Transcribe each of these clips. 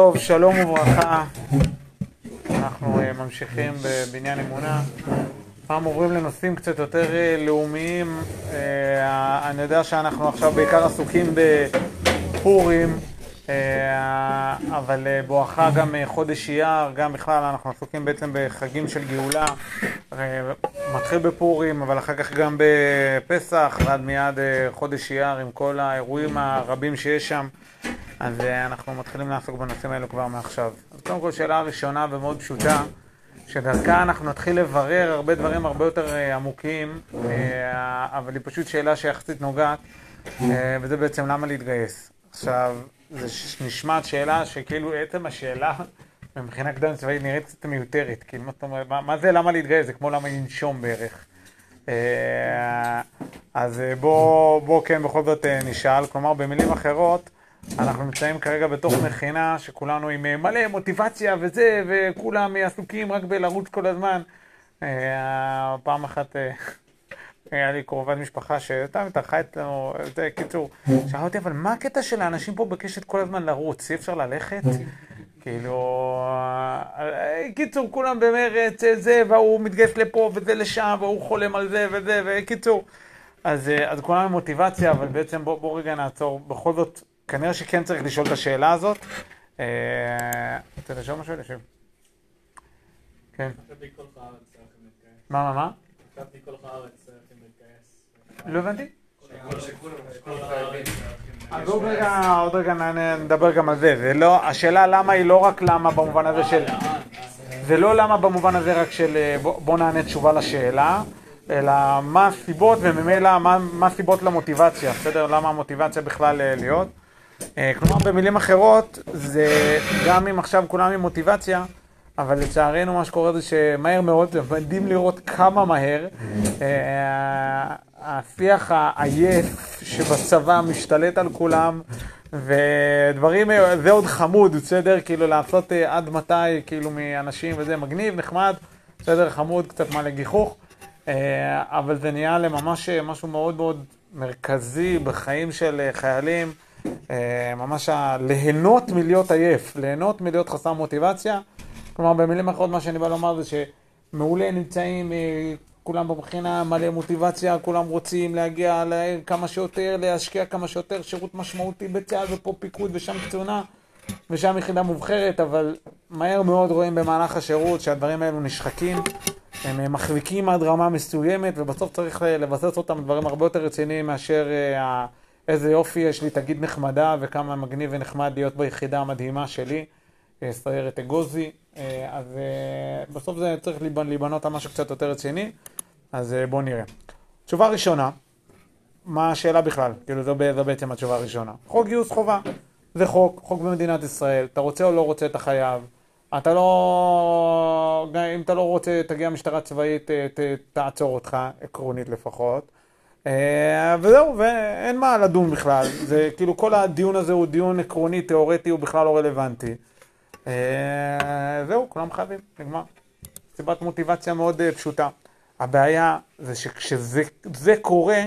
טוב, שלום וברכה. אנחנו אה, ממשיכים בבניין אמונה. פעם עוברים לנושאים קצת יותר אה, לאומיים. אה, אני יודע שאנחנו עכשיו בעיקר עסוקים בפורים, אבל בואכה גם חודש אייר, גם בכלל אנחנו עסוקים בעצם בחגים של גאולה. מתחיל בפורים, אבל אחר כך גם בפסח, ועד מיד חודש אייר עם כל האירועים הרבים שיש שם. אז אה, אנחנו מתחילים לעסוק בנושאים האלו כבר מעכשיו. אז קודם כל, שאלה ראשונה ומאוד פשוטה, שדרכה אנחנו נתחיל לברר הרבה דברים הרבה יותר אה, עמוקים, אה, אבל היא פשוט שאלה שיחסית נוגעת, וזה בעצם למה להתגייס. עכשיו, זה נשמעת שאלה שכאילו עצם השאלה מבחינה קדם צבאית נראית קצת מיותרת. כאילו, מה זאת אומרת, מה זה למה להתגייס? זה כמו למה לנשום בערך. אז בוא, בוא כן בכל זאת נשאל, כלומר במילים אחרות, אנחנו נמצאים כרגע בתוך מכינה שכולנו עם אה, מלא מוטיבציה וזה, וכולם עסוקים רק בלרוץ כל הזמן. אה, פעם אחת אה, היה לי קרובת משפחה שהייתה מתארחה אצלנו, זה קיצור. שאלתי אותי, אבל מה הקטע של האנשים פה בקשת כל הזמן לרוץ? אי אפשר ללכת? כאילו, קיצור, כולם במרץ, זה, והוא מתגייס לפה וזה לשם, והוא חולם על זה וזה, וקיצור. אז, אז כולם עם מוטיבציה, אבל בעצם בוא, בוא רגע נעצור. בכל זאת, כנראה שכן צריך לשאול את השאלה הזאת. אה, רוצה לשאול משהו? לשאול. כן. מה, מה, מה? לא הבנתי. אז עוד רגע, עוד רגע נדבר גם על זה. זה לא, השאלה למה היא לא רק למה במובן הזה של... זה לא למה במובן הזה רק של אה, בוא נענה תשובה לשאלה, אלא מה הסיבות וממילא מה הסיבות למוטיבציה, בסדר? למה המוטיבציה בכלל אה, להיות. אה, כלומר, במילים אחרות, זה גם אם עכשיו כולם עם מוטיבציה, אבל לצערנו מה שקורה זה שמהר מאוד, זה מדהים לראות כמה מהר אה, השיח העייף שבצבא משתלט על כולם, ודברים, זה עוד חמוד, בסדר? כאילו לעשות אה, עד מתי, כאילו מאנשים וזה מגניב, נחמד, בסדר, חמוד, קצת מה לגיחוך, אבל זה נהיה לממש משהו מאוד מאוד מרכזי בחיים של חיילים. אה, ממש ליהנות מלהיות עייף, ליהנות מלהיות חסר מוטיבציה. כלומר, במילים אחרות, מה שאני בא לומר זה שמעולה נמצאים אה, כולם במכינה, מלא מוטיבציה, כולם רוצים להגיע כמה שיותר, להשקיע כמה שיותר, שירות משמעותי בצה"ל ופה פיקוד ושם קצונה ושם יחידה מובחרת, אבל מהר מאוד רואים במהלך השירות שהדברים האלו נשחקים, הם אה, מחזיקים עד רמה מסוימת ובסוף צריך לבסס אותם דברים הרבה יותר רציניים מאשר ה... איזה יופי יש לי תגיד נחמדה וכמה מגניב ונחמד להיות ביחידה המדהימה שלי, אה, סיירת אגוזי. אה, אז אה, בסוף זה צריך להיבנות על משהו קצת יותר רציני, אז בואו נראה. תשובה ראשונה, מה השאלה בכלל? כאילו זו, בעצם התשובה הראשונה. חוק גיוס חובה, זה חוק, חוק במדינת ישראל, אתה רוצה או לא רוצה אתה חייב. אתה לא, אם אתה לא רוצה, תגיע משטרה צבאית, ת, תעצור אותך, עקרונית לפחות. אה, וזהו, ואין מה לדון בכלל. זה כאילו כל הדיון הזה הוא דיון עקרוני, תיאורטי, הוא בכלל לא רלוונטי. אה, זהו, כולם חייבים, נגמר. סיבת מוטיבציה מאוד אה, פשוטה. הבעיה זה שכשזה קורה,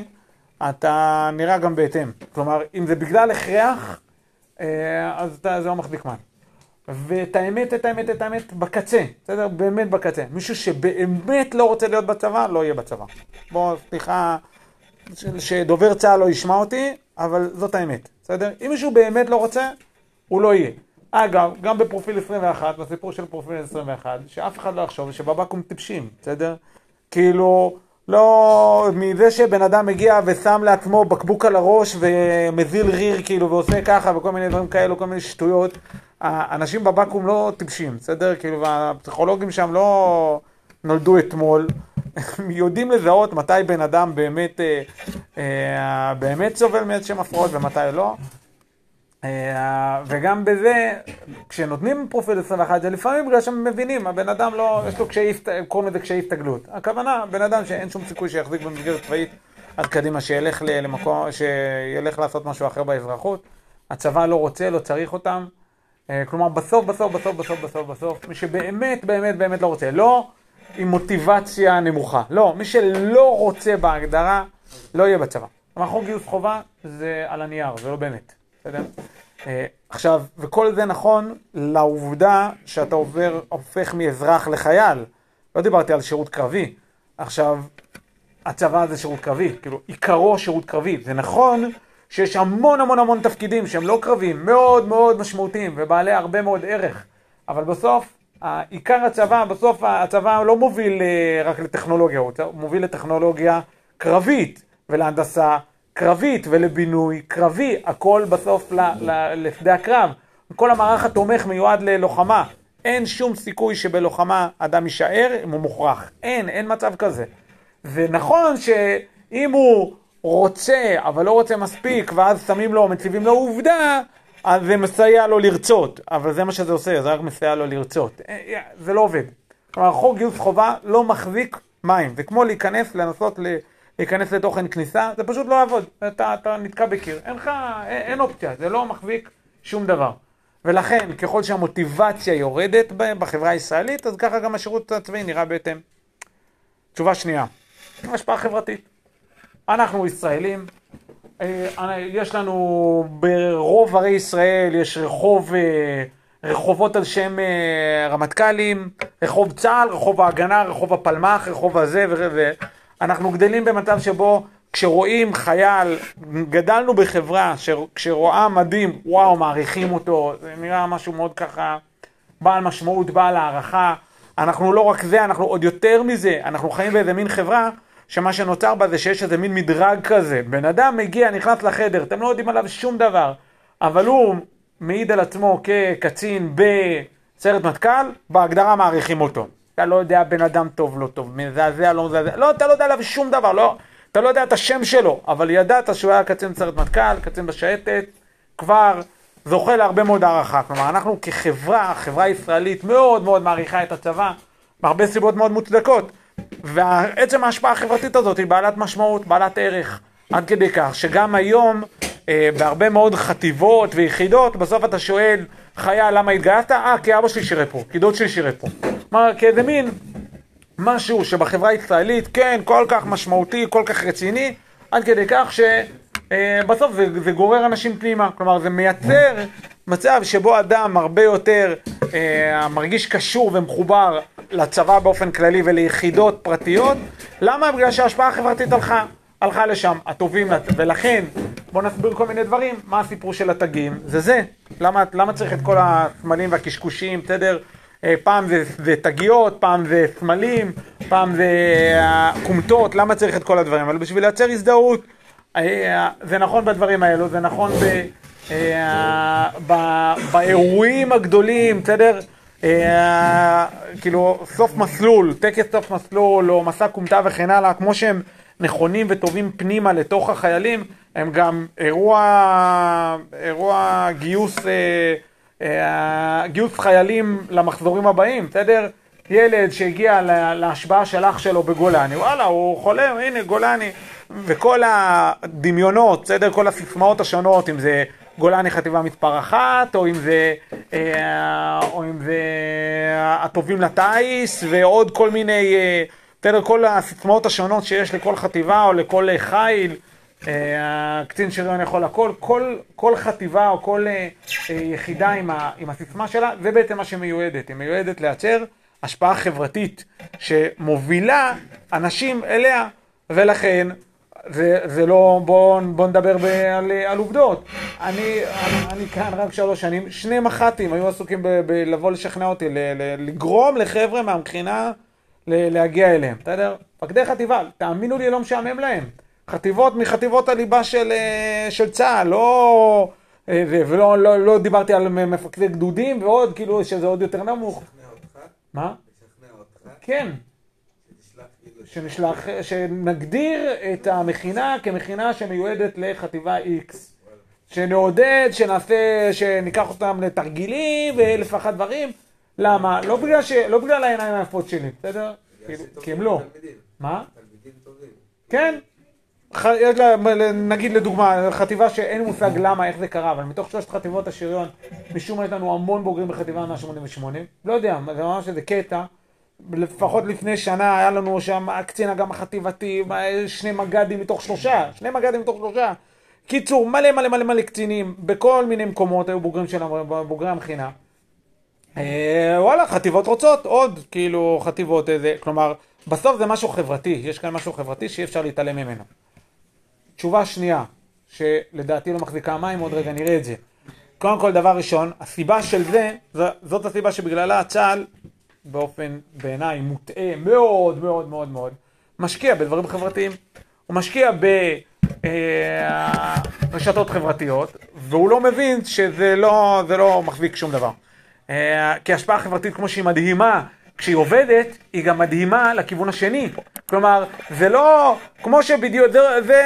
אתה נראה גם בהתאם. כלומר, אם זה בגלל הכרח, אז אתה, זה לא מחזיק מן. ואת האמת, את האמת, את האמת, בקצה, בסדר? באמת בקצה. מישהו שבאמת לא רוצה להיות בצבא, לא יהיה בצבא. בוא, סליחה. שדובר צה"ל לא ישמע אותי, אבל זאת האמת, בסדר? אם מישהו באמת לא רוצה, הוא לא יהיה. אגב, גם בפרופיל 21, בסיפור של פרופיל 21, שאף אחד לא יחשוב שבבקו"ם טיפשים, בסדר? כאילו, לא, מזה שבן אדם מגיע ושם לעצמו בקבוק על הראש ומזיל ריר כאילו ועושה ככה וכל מיני דברים כאלו, כל מיני שטויות, האנשים בבקו"ם לא טיפשים, בסדר? כאילו, והפסיכולוגים שם לא נולדו אתמול. יודעים לזהות מתי בן אדם באמת, אה, אה, באמת סובל מאיזשהם הפרעות ומתי לא. אה, וגם בזה, כשנותנים פרופיל 21, זה לפעמים בגלל שהם מבינים, הבן אדם לא, יש לו קשיי, קוראים לזה קשיי הסתגלות. הכוונה, בן אדם שאין שום סיכוי שיחזיק במסגרת צבאית עד קדימה, שילך למקום, שילך לעשות משהו אחר באזרחות. הצבא לא רוצה, לא צריך אותם. כלומר, בסוף, בסוף, בסוף, בסוף, בסוף, בסוף, מי שבאמת, באמת, באמת לא רוצה. לא עם מוטיבציה נמוכה. לא, מי שלא רוצה בהגדרה, לא יהיה בצבא. כלומר, חוק גיוס חובה זה על הנייר, זה לא באמת, בסדר? אה, עכשיו, וכל זה נכון לעובדה שאתה עובר, הופך מאזרח לחייל. לא דיברתי על שירות קרבי. עכשיו, הצבא זה שירות קרבי, כאילו, עיקרו שירות קרבי. זה נכון שיש המון המון המון תפקידים שהם לא קרביים, מאוד מאוד משמעותיים ובעלי הרבה מאוד ערך, אבל בסוף, עיקר הצבא, בסוף הצבא לא מוביל אה, רק לטכנולוגיה, הוא מוביל לטכנולוגיה קרבית ולהנדסה קרבית ולבינוי קרבי, הכל בסוף לשדה הקרב. כל המערך התומך מיועד ללוחמה. אין שום סיכוי שבלוחמה אדם יישאר אם הוא מוכרח. אין, אין מצב כזה. ונכון שאם הוא רוצה, אבל לא רוצה מספיק, ואז שמים לו, מציבים לו עובדה, אז זה מסייע לו לרצות. אבל זה מה שזה עושה, זה רק מסייע לו לרצות. אה, אה, זה לא עובד. כלומר, חוק גיוס חובה לא מחזיק מים. זה כמו להיכנס, לנסות להיכנס לתוכן כניסה, זה פשוט לא יעבוד. אתה, אתה נתקע בקיר. אין לך, אין, אין אופציה, זה לא מחזיק שום דבר. ולכן, ככל שהמוטיבציה יורדת בחברה הישראלית, אז ככה גם השירות הצבאי נראה בהתאם. תשובה שנייה, השפעה חברתית. אנחנו ישראלים, אה, יש לנו ברוב ערי ישראל, יש רחוב, אה, רחובות על שם אה, רמטכ"לים, רחוב צה"ל, רחוב ההגנה, רחוב הפלמ"ח, רחוב הזה, ואנחנו גדלים במצב שבו כשרואים חייל, גדלנו בחברה שכשרואה מדים, וואו, מעריכים אותו, זה נראה משהו מאוד ככה בעל משמעות, בעל הערכה. אנחנו לא רק זה, אנחנו עוד יותר מזה, אנחנו חיים באיזה מין חברה שמה שנוצר בה זה שיש איזה מין מדרג כזה. בן אדם מגיע, נכנס לחדר, אתם לא יודעים עליו שום דבר, אבל הוא מעיד על עצמו כקצין בסיירת מטכ"ל, בהגדרה מעריכים אותו. אתה לא יודע בן אדם טוב, לא טוב, מזעזע, לא מזעזע, לא, אתה לא יודע עליו שום דבר, לא, אתה לא יודע את השם שלו, אבל ידעת שהוא היה קצין בסיירת מטכ"ל, קצין בשייטת, כבר זוכה להרבה מאוד הערכה. כלומר, אנחנו כחברה, חברה ישראלית, מאוד מאוד מעריכה את הצבא, מהרבה סיבות מאוד מוצדקות. ועצם ההשפעה החברתית הזאת היא בעלת משמעות, בעלת ערך, עד כדי כך שגם היום אה, בהרבה מאוד חטיבות ויחידות, בסוף אתה שואל, חייל, למה התגייסת? אה, כי אבא שלי שירת פה, כי דוד שלי שירת פה. כלומר, כאיזה מין משהו שבחברה הישראלית, כן, כל כך משמעותי, כל כך רציני, עד כדי כך אה, זה, זה גורר אנשים פנימה. כלומר, זה מייצר מצב שבו אדם הרבה יותר אה, מרגיש קשור ומחובר לצבא באופן כללי וליחידות פרטיות. למה? בגלל שההשפעה החברתית הלכה, הלכה לשם, הטובים, ולכן, בואו נסביר כל מיני דברים. מה הסיפור של התגים? זה זה. למה, למה צריך את כל הסמלים והקשקושים, בסדר? אה, פעם זה, זה תגיות, פעם זה סמלים, פעם זה אה, כומתות, למה צריך את כל הדברים האלה? בשביל לייצר הזדהות. אה, זה נכון בדברים האלו, זה נכון ב... באירועים הגדולים, בסדר? כאילו, סוף מסלול, טקס סוף מסלול, או מסע כומתה וכן הלאה, כמו שהם נכונים וטובים פנימה לתוך החיילים, הם גם אירוע, אירוע גיוס, גיוס חיילים למחזורים הבאים, בסדר? ילד שהגיע להשבעה של אח שלו בגולני, וואלה, הוא חולם, הנה גולני. וכל הדמיונות, בסדר? כל הסיסמאות השונות, אם זה גולני חטיבה מספר אחת, או אם זה, אה, או אם זה הטובים לטיס, ועוד כל מיני, אה, בסדר, כל הסיסמאות השונות שיש לכל חטיבה או לכל חיל, אה, קצין שריון יכול הכל, כל, כל חטיבה או כל יחידה עם, ה, עם הסיסמה שלה, זה בעצם מה שמיועדת, היא מיועדת לייצר השפעה חברתית שמובילה אנשים אליה, ולכן זה, זה לא, בואו בוא נדבר ב, על, על עובדות. אני, אני, אני כאן רק שלוש שנים, שני מח"טים היו עסוקים בלבוא לשכנע אותי, ל, ל, לגרום לחבר'ה מהמכינה ל, להגיע אליהם, בסדר? מפקדי חטיבה, תאמינו לי, לא משעמם להם. חטיבות מחטיבות הליבה של, אה, של צה"ל, לא... אה, ולא לא, לא דיברתי על מפקדי גדודים ועוד, כאילו שזה עוד יותר נמוך. לשכנע אותך? מה? לשכנע אותך? כן. שנשלח, שנגדיר את המכינה כמכינה שמיועדת לחטיבה X. שנעודד, שנעשה, שניקח אותם לתרגילים ואלף ואחת דברים. למה? לא בגלל, ש... לא בגלל העיניים היפות שלי, בסדר? כי הם לא. מה? כן. יש לה, נגיד לדוגמה, חטיבה שאין מושג למה, איך זה קרה, אבל מתוך שלושת חטיבות השריון, משום מה יש לנו המון בוגרים בחטיבה 188. לא יודע, זה ממש איזה קטע. לפחות לפני שנה היה לנו שם קצין אג"ם החטיבתי, שני מג"דים מתוך שלושה, שני מג"דים מתוך שלושה. קיצור, מלא מלא מלא מלא קצינים, בכל מיני מקומות היו בוגרים של בוגרי המכינה. אה, וואלה, חטיבות רוצות עוד, כאילו, חטיבות איזה, כלומר, בסוף זה משהו חברתי, יש כאן משהו חברתי שאי אפשר להתעלם ממנו. תשובה שנייה, שלדעתי לא מחזיקה מים, עוד רגע נראה את זה. קודם כל, דבר ראשון, הסיבה של זה, זאת הסיבה שבגללה צה"ל, באופן בעיניי מוטעה מאוד מאוד מאוד מאוד, משקיע בדברים חברתיים. הוא משקיע ברשתות אה, חברתיות, והוא לא מבין שזה לא, לא מחזיק שום דבר. אה, כי השפעה חברתית כמו שהיא מדהימה, כשהיא עובדת, היא גם מדהימה לכיוון השני. כלומר, זה לא כמו שבדיוק, זה, זה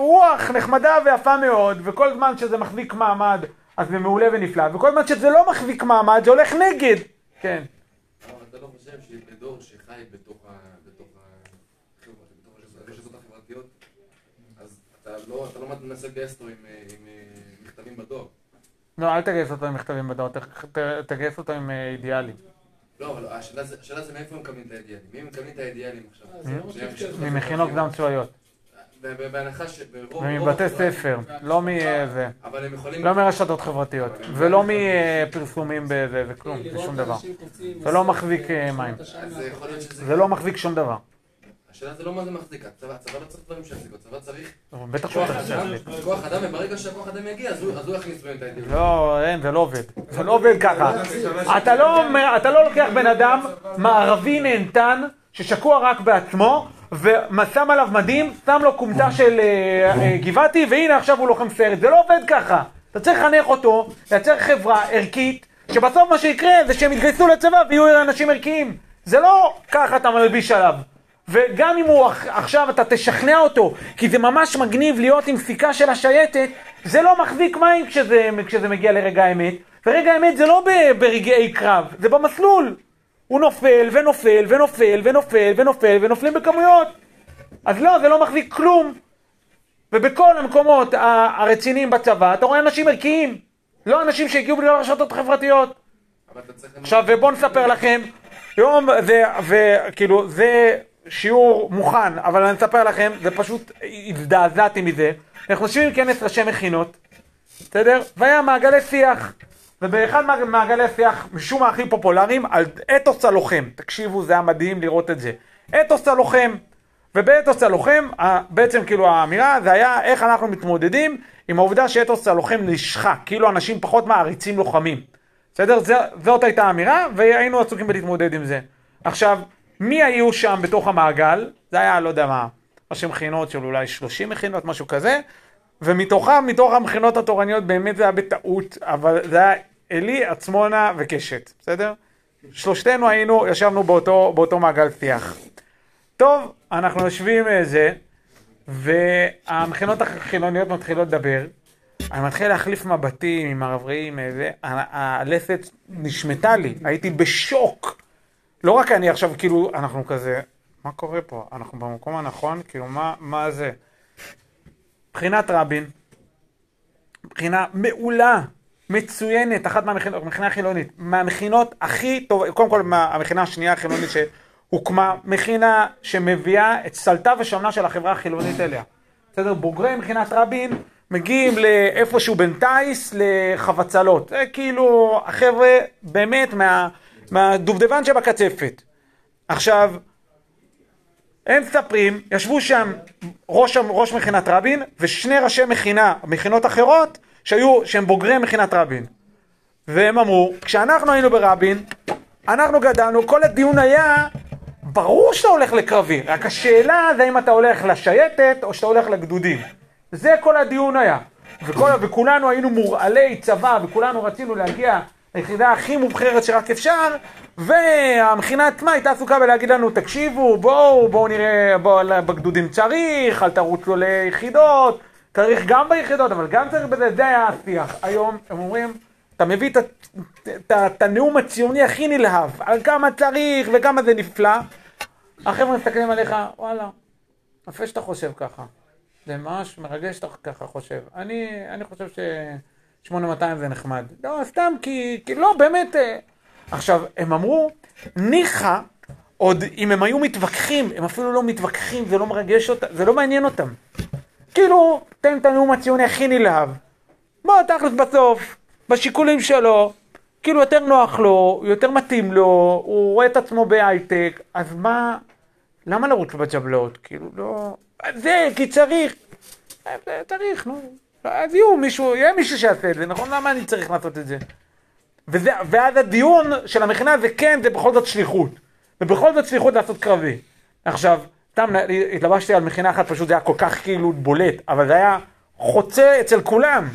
רוח נחמדה ויפה מאוד, וכל זמן שזה מחזיק מעמד, אז זה מעולה ונפלא, וכל זמן שזה לא מחזיק מעמד, זה הולך נגד. כן. לא חושב שבדור שחי בתוך הרשתות החברתיות, אז אתה לא, לא מנסה לגייס אותו עם מכתבים בדור. לא, אל תגייס אותו עם מכתבים בדור, תגייס אותו עם אה, אידיאלים. לא, אבל השאלה זה מאיפה הם מקבלים את האידיאלים. מי הם מקבלים את האידיאלים עכשיו? לא ממכינות קדם צבאיות. בהנחה ש... ומבתי ספר, לא מזה. לא מרשתות חברתיות, ולא מפרסומים בזה, זה כלום, זה שום דבר. זה לא מחזיק אה, מים. זה לא מחזיק שום דבר. השאלה זה לא מה זה מחזיק, הצבא, הצבא לא צריך דברים שיחזיקו, הצבא צריך... בטח שהוא צריך להחזיק. כוח אדם, וברגע שהכוח אדם יגיע, אז הוא יכניס בהם את האידיאל. לא, אין, זה לא עובד. זה לא עובד ככה. אתה לא לוקח בן אדם מערבי נהנתן, ששקוע רק בעצמו, ושם עליו מדים, שם לו כומתה של אה, אה, גבעתי, והנה עכשיו הוא לוחם סרט. זה לא עובד ככה. אתה צריך לחנך אותו, לייצר חברה ערכית, שבסוף מה שיקרה זה שהם יתגייסו לצבא ויהיו אנשים ערכיים. זה לא ככה אתה מלביש עליו. וגם אם הוא עכשיו אתה תשכנע אותו, כי זה ממש מגניב להיות עם סיכה של השייטת, זה לא מחזיק מים כשזה, כשזה מגיע לרגע האמת, ורגע האמת זה לא ברגעי קרב, זה במסלול. הוא נופל ונופל ונופל ונופל ונופל ונופלים בכמויות. אז לא, זה לא מחזיק כלום. ובכל המקומות הרציניים בצבא, אתה רואה אנשים ערכיים, לא אנשים שהגיעו בגלל הרשתות החברתיות. עכשיו, ובואו נספר לכם, יום, זה, וכאילו, זה שיעור מוכן, אבל אני אספר לכם, זה פשוט, הזדעזעתי מזה. אנחנו יושבים עם כנס ראשי מכינות, בסדר? והיה מעגלי שיח. ובאחד מעגלי השיח, משום מה הכי פופולריים, על אתוס הלוחם. תקשיבו, זה היה מדהים לראות את זה. אתוס הלוחם. ובאתוס הלוחם, בעצם כאילו האמירה זה היה איך אנחנו מתמודדים עם העובדה שאתוס הלוחם נשחק, כאילו אנשים פחות מעריצים לוחמים. בסדר? זאת הייתה האמירה, והיינו עסוקים בלהתמודד עם זה. עכשיו, מי היו שם בתוך המעגל? זה היה, לא יודע מה, ראשי מכינות של אולי 30 מכינות, משהו כזה, ומתוכם, מתוך המכינות התורניות, באמת זה היה בטעות, אבל זה היה עלי, עצמונה וקשת, בסדר? שלושתנו היינו, ישבנו באותו, באותו מעגל שיח. טוב, אנחנו יושבים איזה, והמכינות החילוניות מתחילות לדבר. אני מתחיל להחליף מבטים עם הרב רעים, הלסת נשמטה לי, הייתי בשוק. לא רק אני עכשיו, כאילו, אנחנו כזה, מה קורה פה? אנחנו במקום הנכון? כאילו, מה, מה זה? מבחינת רבין, מבחינה מעולה, מצוינת, אחת מהמכינות, מכינה חילונית, מהמכינות הכי טובות, קודם כל מהמכינה השנייה החילונית שהוקמה, מכינה שמביאה את סלטה ושמנה של החברה החילונית אליה. בסדר? בוגרי מכינת רבין מגיעים לאיפשהו בין טיס לחבצלות. זה כאילו החבר'ה באמת מה... מהדובדבן שבקצפת. עכשיו, הם מספרים, ישבו שם ראש, ראש מכינת רבין ושני ראשי מכינה, מכינות אחרות, שהיו, שהם בוגרי מכינת רבין. והם אמרו, כשאנחנו היינו ברבין, אנחנו גדלנו, כל הדיון היה, ברור שאתה הולך לקרבי, רק השאלה זה אם אתה הולך לשייטת או שאתה הולך לגדודים. זה כל הדיון היה. וכל, וכולנו היינו מורעלי צבא וכולנו רצינו להגיע היחידה הכי מובחרת שרק אפשר, והמכינה עצמה הייתה עסוקה בלהגיד לנו, תקשיבו, בואו, בואו נראה, בואו, בגדודים צריך, אל תרוצו ליחידות, צריך גם ביחידות, אבל גם צריך בזה, זה היה השיח. היום הם אומרים, אתה מביא את הנאום הציוני הכי נלהב, על כמה צריך וכמה זה נפלא, החבר'ה מסתכלים עליך, וואלה, יפה שאתה חושב ככה. זה ממש מרגש שאתה ככה חושב. אני, אני חושב ש... 8200 זה נחמד. לא, סתם כי, כי לא, באמת. אה. עכשיו, הם אמרו, ניחא, עוד אם הם היו מתווכחים, הם אפילו לא מתווכחים, זה לא מרגש אותם, זה לא מעניין אותם. כאילו, תן את הנאום הציוני הכי נלהב. בוא, תכלס בסוף, בשיקולים שלו, כאילו יותר נוח לו, יותר מתאים לו, הוא רואה את עצמו בהייטק, אז מה, למה לרוץ בג'בלאות? כאילו, לא... זה, כי צריך. אה, צריך, נו. אז יהיו מישהו, יהיה מישהו שיעשה את זה, נכון? למה אני צריך לעשות את זה? וזה, ואז הדיון של המכינה זה כן, זה בכל זאת שליחות. ובכל זאת שליחות לעשות קרבי. עכשיו, סתם התלבשתי על מכינה אחת, פשוט זה היה כל כך כאילו בולט, אבל זה היה חוצה אצל כולם.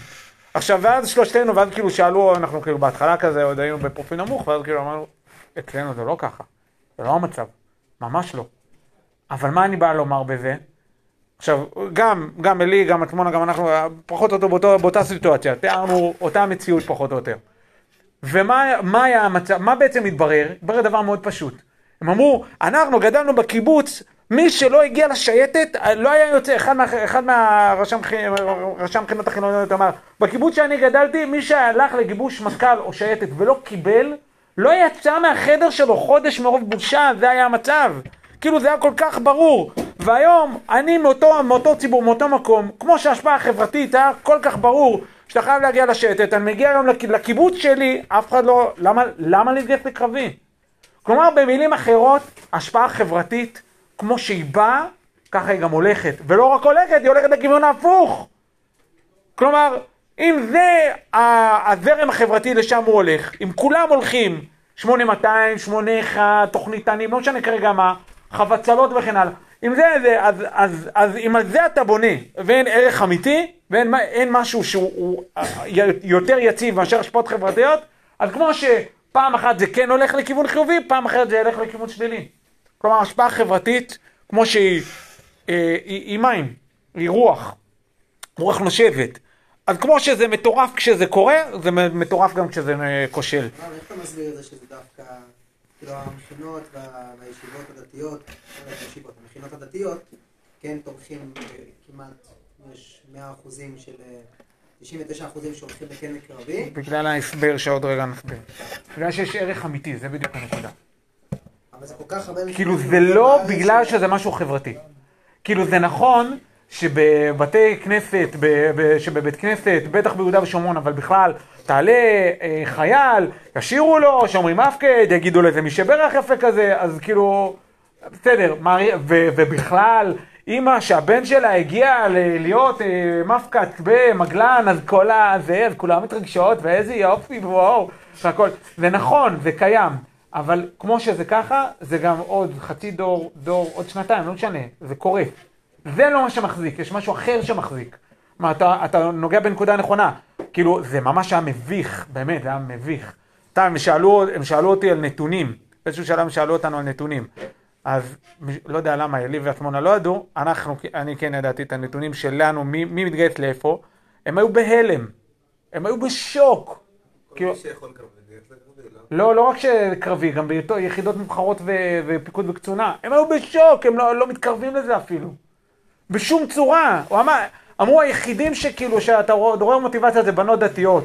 עכשיו, ואז שלושתנו, ואז כאילו שאלו, אנחנו כאילו בהתחלה כזה, עוד היינו בפרופיל נמוך, ואז כאילו אמרנו, אצלנו זה לא ככה, זה לא המצב, ממש לא. אבל מה אני בא לומר בזה? עכשיו, גם, גם אלי, גם עצמונה, גם אנחנו, פחות או יותר באותו, באותה סיטואציה, תיארנו אותה מציאות פחות או יותר. ומה היה המצב, מה בעצם התברר? התברר דבר מאוד פשוט. הם אמרו, אנחנו גדלנו בקיבוץ, מי שלא הגיע לשייטת, לא היה יוצא, אחד, מה, אחד מהרשם מכינות החילוניות אמר, בקיבוץ שאני גדלתי, מי שהלך לגיבוש מזכ"ל או שייטת ולא קיבל, לא יצא מהחדר שלו חודש מרוב בושה, זה היה המצב. כאילו זה היה כל כך ברור. והיום, אני מאותו, מאותו ציבור, מאותו מקום, כמו שההשפעה החברתית היה כל כך ברור, שאתה חייב להגיע לשייטת, אני מגיע היום לקיבוץ שלי, אף אחד לא, למה, למה להתגייס לקרבי? כלומר, במילים אחרות, השפעה חברתית, כמו שהיא באה, ככה היא גם הולכת. ולא רק הולכת, היא הולכת לכיוון ההפוך. כלומר, אם זה הזרם החברתי לשם הוא הולך, אם כולם הולכים 8200, 81, תוכנית תנים, לא משנה כרגע מה, חבצלות וכן הלאה. אם זה זה, אז, אז, אז אם על זה אתה בונה, ואין ערך אמיתי, ואין משהו שהוא יותר יציב מאשר השפעות חברתיות, אז כמו שפעם אחת זה כן הולך לכיוון חיובי, פעם אחרת זה ילך לכיוון שלילי. כלומר, השפעה חברתית, כמו שהיא אה, היא, היא מים, היא רוח, רוח נושבת. אז כמו שזה מטורף כשזה קורה, זה מטורף גם כשזה אה, כושל. איך אתה מסביר את זה שזה דווקא, כאילו המכינות והישיבות הדתיות, הישיבות, המכינות הדתיות, כן תומכים כמעט, יש 100 אחוזים של... 99 אחוזים שהולכים לכן מקרבי. בגלל ההסבר שעוד רגע נסביר. בגלל שיש ערך אמיתי, זה בדיוק הנקודה. אבל זה כל כך הרבה... כאילו זה לא בגלל שזה משהו חברתי. כאילו זה נכון שבבתי כנסת, שבבית כנסת, בטח ביהודה ושומרון, אבל בכלל, תעלה אה, חייל, ישירו לו, שאומרים מפקד, יגידו לו איזה מי שברך יפה כזה, אז כאילו, בסדר, ובכלל, אימא שהבן שלה הגיע להיות אה, מפקד במגלן, אז כל הזה, אז כולם מתרגשות, ואיזה יופי, וואו, והכל. זה נכון, זה קיים. אבל כמו שזה ככה, זה גם עוד חצי דור, דור, עוד שנתיים, לא משנה, זה קורה. זה לא מה שמחזיק, יש משהו אחר שמחזיק. מה, אתה, אתה נוגע בנקודה נכונה. כאילו, זה ממש היה מביך, באמת, זה היה מביך. אתה, הם שאלו, הם שאלו אותי על נתונים. באיזשהו שלב הם שאלו אותנו על נתונים. אז לא יודע למה, אלי ועצמונה לא ידעו, אנחנו, אני כן ידעתי את הנתונים שלנו, מי, מי מתגייס לאיפה. הם היו בהלם. הם היו בשוק. כל כאילו- מי שיכול לקרב להתגייס לא? לא, רק שקרבי, גם ביחידות מובחרות ו- ופיקוד וקצונה. הם היו בשוק, הם לא, לא מתקרבים לזה אפילו. בשום צורה. הוא אמר, אמרו היחידים שכאילו, שאתה רואה מוטיבציה זה בנות דתיות.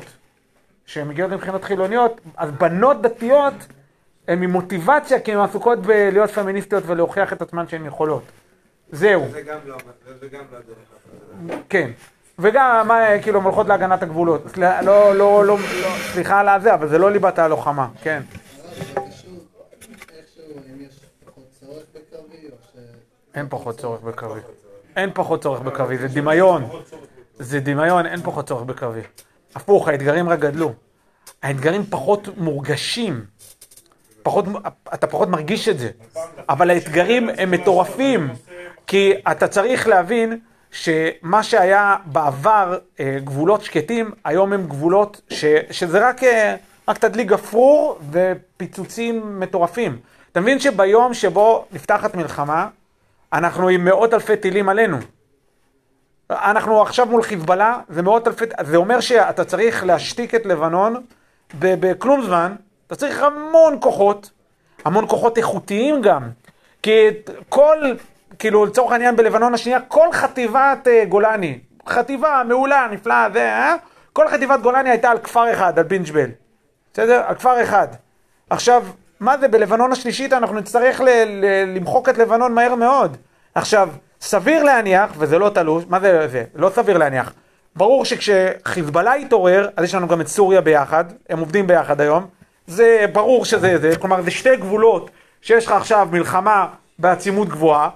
שהן מגיעות לבחינות חילוניות, אז בנות דתיות הן עם מוטיבציה כי הן עסוקות בלהיות פמיניסטיות ולהוכיח את עצמן שהן יכולות. זהו, זה גם לא, זה גם לא הדרך. כן. וגם, מה, כאילו, הן הולכות להגנת הגבולות. סליחה, לא, לא, לא, לא, סליחה על הזה, אבל זה לא ליבת הלוחמה, כן. אין פחות צורך בקרבי. אין פחות צורך בקרבי, זה דמיון. זה דמיון, אין פחות צורך בקרבי. הפוך, האתגרים רק גדלו. האתגרים פחות מורגשים. פחות, אתה פחות מרגיש את זה. אבל האתגרים הם מטורפים. כי אתה צריך להבין שמה שהיה בעבר אה, גבולות שקטים, היום הם גבולות ש, שזה רק, אה, רק תדליק גפרור ופיצוצים מטורפים. אתה מבין שביום שבו נפתחת מלחמה, אנחנו עם מאות אלפי טילים עלינו. אנחנו עכשיו מול חיזבאללה, זה מאות אלפי, זה אומר שאתה צריך להשתיק את לבנון בכלום זמן, אתה צריך המון כוחות, המון כוחות איכותיים גם. כי כל, כאילו לצורך העניין בלבנון השנייה, כל חטיבת אה, גולני, חטיבה מעולה, נפלאה, זה, אה? כל חטיבת גולני הייתה על כפר אחד, על פינג'בל. בסדר? על כפר אחד. עכשיו, מה זה, בלבנון השלישית אנחנו נצטרך ל- ל- למחוק את לבנון מהר מאוד. עכשיו, סביר להניח, וזה לא תלוש, מה זה זה? לא סביר להניח. ברור שכשחיזבאללה יתעורר, אז יש לנו גם את סוריה ביחד, הם עובדים ביחד היום. זה ברור שזה זה, כלומר זה שתי גבולות שיש לך עכשיו מלחמה בעצימות גבוהה,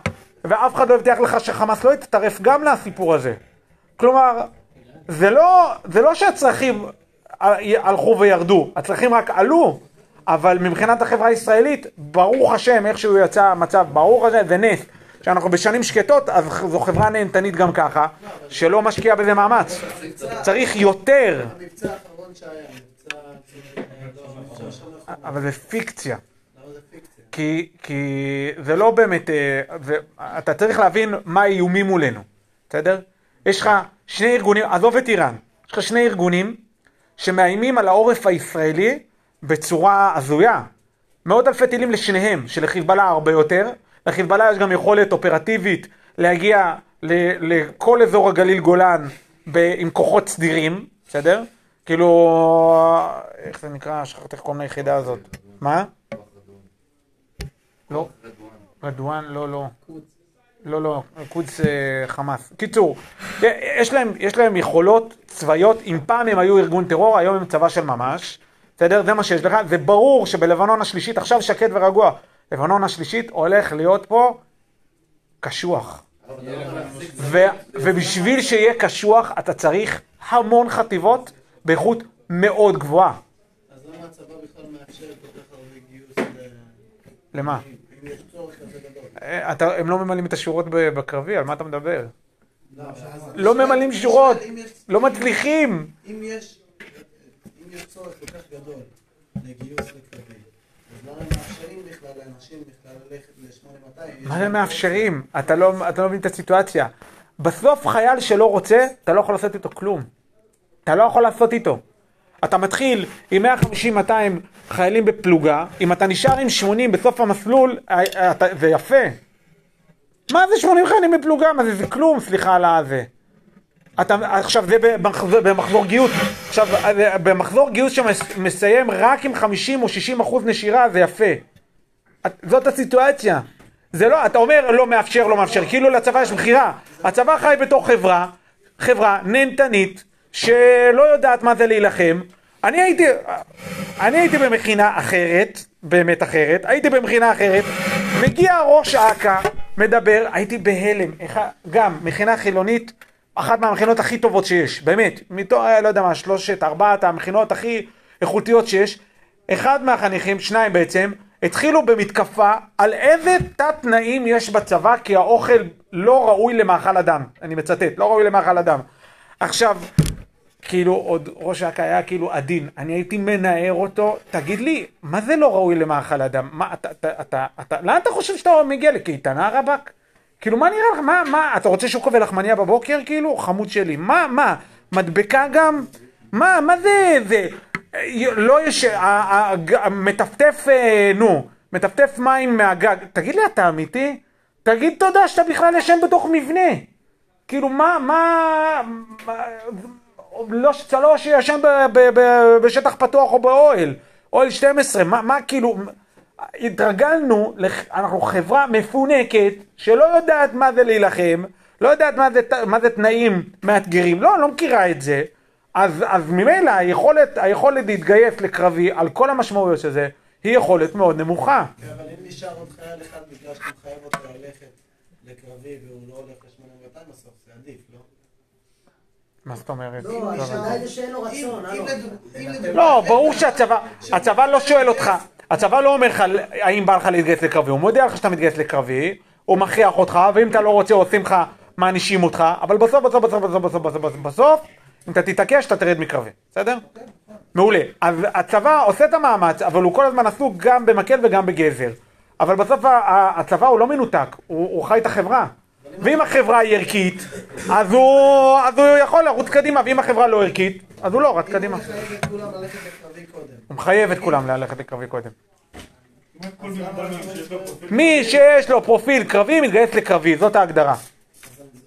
ואף אחד לא הבטיח לך שחמאס לא יתטרף גם לסיפור הזה. כלומר, זה לא, זה לא שהצרכים הלכו וירדו, הצרכים רק עלו, אבל מבחינת החברה הישראלית, ברוך השם, איכשהו יצא המצב, ברוך השם, זה נס. שאנחנו בשנים שקטות, אז זו חברה נהנתנית גם ככה, שלא משקיעה בזה מאמץ. צריך יותר. שומר חומות. אבל זה פיקציה. כי, כי זה לא באמת, אה, זה, אתה צריך להבין מה האיומים מולנו, בסדר? יש לך שני ארגונים, עזוב את איראן, יש לך שני ארגונים שמאיימים על העורף הישראלי בצורה הזויה. מאות אלפי טילים לשניהם, שלחיזבאללה הרבה יותר, לחיזבאללה יש גם יכולת אופרטיבית להגיע ל, לכל אזור הגליל גולן ב, עם כוחות סדירים, בסדר? כאילו, איך זה נקרא? שכחתי איך קוראים ליחידה הזאת. מה? לא. רדואן, לא, לא. לא, לא, קודס אה, חמאס. קיצור, יש להם, יש להם יכולות צבאיות, אם פעם הם היו ארגון טרור, היום הם צבא של ממש, בסדר? זה מה שיש לך. זה ברור שבלבנון השלישית, עכשיו שקט ורגוע, לבנון השלישית הולך להיות פה קשוח. ובשביל שיהיה קשוח, אתה צריך המון חטיבות באיכות מאוד גבוהה. אז למה הצבא בכלל מאפשר כל כך הרבה גיוס ל... למה? יש צורך כזה גדול? אה, אתה, הם לא ממלאים את השורות בקרבי, על מה אתה מדבר? לא, לא ממלאים שורות, לא מצליחים. אם יש צורך כל כך גדול לגיוס לקרבי, אז למה הם מאפשרים בכלל לאנשים בכלל ללכת ל-8200? מה זה מאפשרים? לא, אתה לא מבין את הסיטואציה. בסוף חייל שלא רוצה, אתה לא יכול לעשות איתו כלום. אתה לא יכול לעשות איתו. אתה מתחיל עם 150-200 חיילים בפלוגה, אם אתה נשאר עם 80 בסוף המסלול, אה, אתה, זה יפה. מה זה 80 חיילים בפלוגה? מה זה, זה כלום, סליחה על הזה. אתה, עכשיו זה במחזור, במחזור גיוס, עכשיו אה, במחזור גיוס שמסיים רק עם 50 או 60 אחוז נשירה, זה יפה. את- זאת הסיטואציה. זה לא, אתה אומר לא מאפשר, לא מאפשר, כאילו לצבא יש בחירה. הצבא חי בתוך חברה, חברה נהנתנית, שלא יודעת מה זה להילחם. אני הייתי, אני הייתי במכינה אחרת, באמת אחרת, הייתי במכינה אחרת, מגיע ראש אכ"א, מדבר, הייתי בהלם, גם מכינה חילונית, אחת מהמכינות הכי טובות שיש, באמת, מתוך, לא יודע מה, שלושת, ארבעת המכינות הכי איכותיות שיש, אחד מהחניכים, שניים בעצם, התחילו במתקפה על איזה תת תנאים יש בצבא כי האוכל לא ראוי למאכל אדם. אני מצטט, לא ראוי למאכל אדם. עכשיו, כאילו עוד ראש אכ"א היה כאילו עדין, אני הייתי מנער אותו, תגיד לי, מה זה לא ראוי למאכל אדם? מה, אתה, אתה, אתה, אתה, לאן אתה חושב שאתה מגיע לקייטנה רבאק? כאילו מה נראה לך, מה, מה, אתה רוצה שוקו ולחמניה בבוקר כאילו? חמוד שלי, מה, מה, מדבקה גם? מה, מה זה, זה, אה, לא יש, מטפטף, אה, נו, מטפטף מים מהגג, תגיד לי, אתה אמיתי? תגיד תודה שאתה בכלל ישן בתוך מבנה. כאילו, מה, מה, מה לא, אתה לא שישן בשטח פתוח או באוהל, אוהל 12, מה, מה כאילו, התרגלנו, אנחנו חברה מפונקת שלא יודעת מה זה להילחם, לא יודעת מה זה, מה זה תנאים מאתגרים, לא, לא מכירה את זה, אז, אז ממילא היכולת, היכולת להתגייס לקרבי על כל המשמעויות של זה, היא יכולת מאוד נמוכה. כן, אבל אם נשאר עוד חייל אחד בגלל שאתה מחייב אותו ללכת לקרבי והוא לא הולך ל-8200 בסוף, זה עדיף, לא? מה זאת אומרת? לא, השאלה היא שאין לו רצון, לא, ברור שהצבא, הצבא לא שואל אותך, הצבא לא אומר לך האם בא לך להתגייס לקרבי, הוא מודיע לך שאתה מתגייס לקרבי, הוא מכריח אותך, ואם אתה לא רוצה עושים לך, מענישים אותך, אבל בסוף, בסוף, בסוף, בסוף, בסוף, בסוף, בסוף, בסוף, אם אתה תתעקש, אתה תרד מקרבי, בסדר? מעולה. אז הצבא עושה את המאמץ, אבל הוא כל הזמן עסוק גם במקל וגם בגזר. אבל בסוף הצבא הוא לא מנותק, הוא חי את החברה. ואם החברה היא ערכית, אז הוא, אז הוא יכול לרוץ קדימה, ואם החברה לא ערכית, אז הוא לא רץ קדימה. הוא מחייב את כולם ללכת לקרבי קודם. מי שיש לו פרופיל קרבי, מתגייס לקרבי, זאת ההגדרה. אז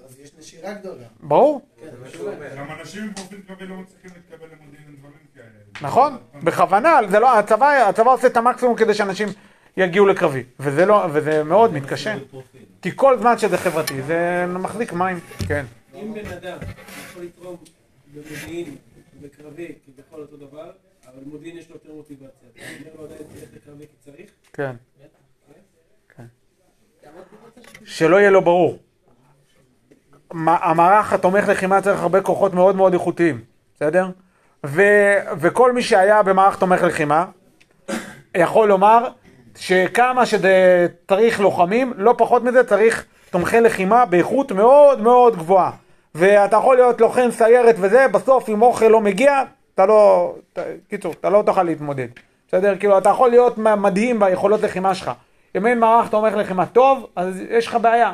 אז יש נשירה גדולה. ברור? גם אנשים עם פרופיל קרבי לא מצליחים להתקבל למודיעין ודברים כאלה. נכון? בכוונה, זה לא, הצבא, הצבא עושה את המקסימום כדי שאנשים יגיעו לקרבי, וזה, לא, וזה מאוד מתקשה, כי כל זמן שזה חברתי זה מחזיק מים, כן. אם בן אדם יכול לתרום במודיעין ובקרבי כביכול אותו דבר, אבל במודיעין יש לו יותר מוטיבציה, אתה אומר לו עדיין תלך לקרבי כי צריך? כן. כן. שלא יהיה לו ברור. המערך התומך לחימה צריך הרבה כוחות מאוד מאוד איכותיים, בסדר? ו, וכל מי שהיה במערך תומך לחימה יכול לומר שכמה שצריך לוחמים, לא פחות מזה צריך תומכי לחימה באיכות מאוד מאוד גבוהה. ואתה יכול להיות לוחם סיירת וזה, בסוף אם אוכל לא מגיע, אתה לא... ת- קיצור, אתה לא תוכל להתמודד. בסדר? כאילו, אתה יכול להיות מדהים ביכולות לחימה שלך. אם אין מערך תומך לחימה טוב, אז יש לך בעיה.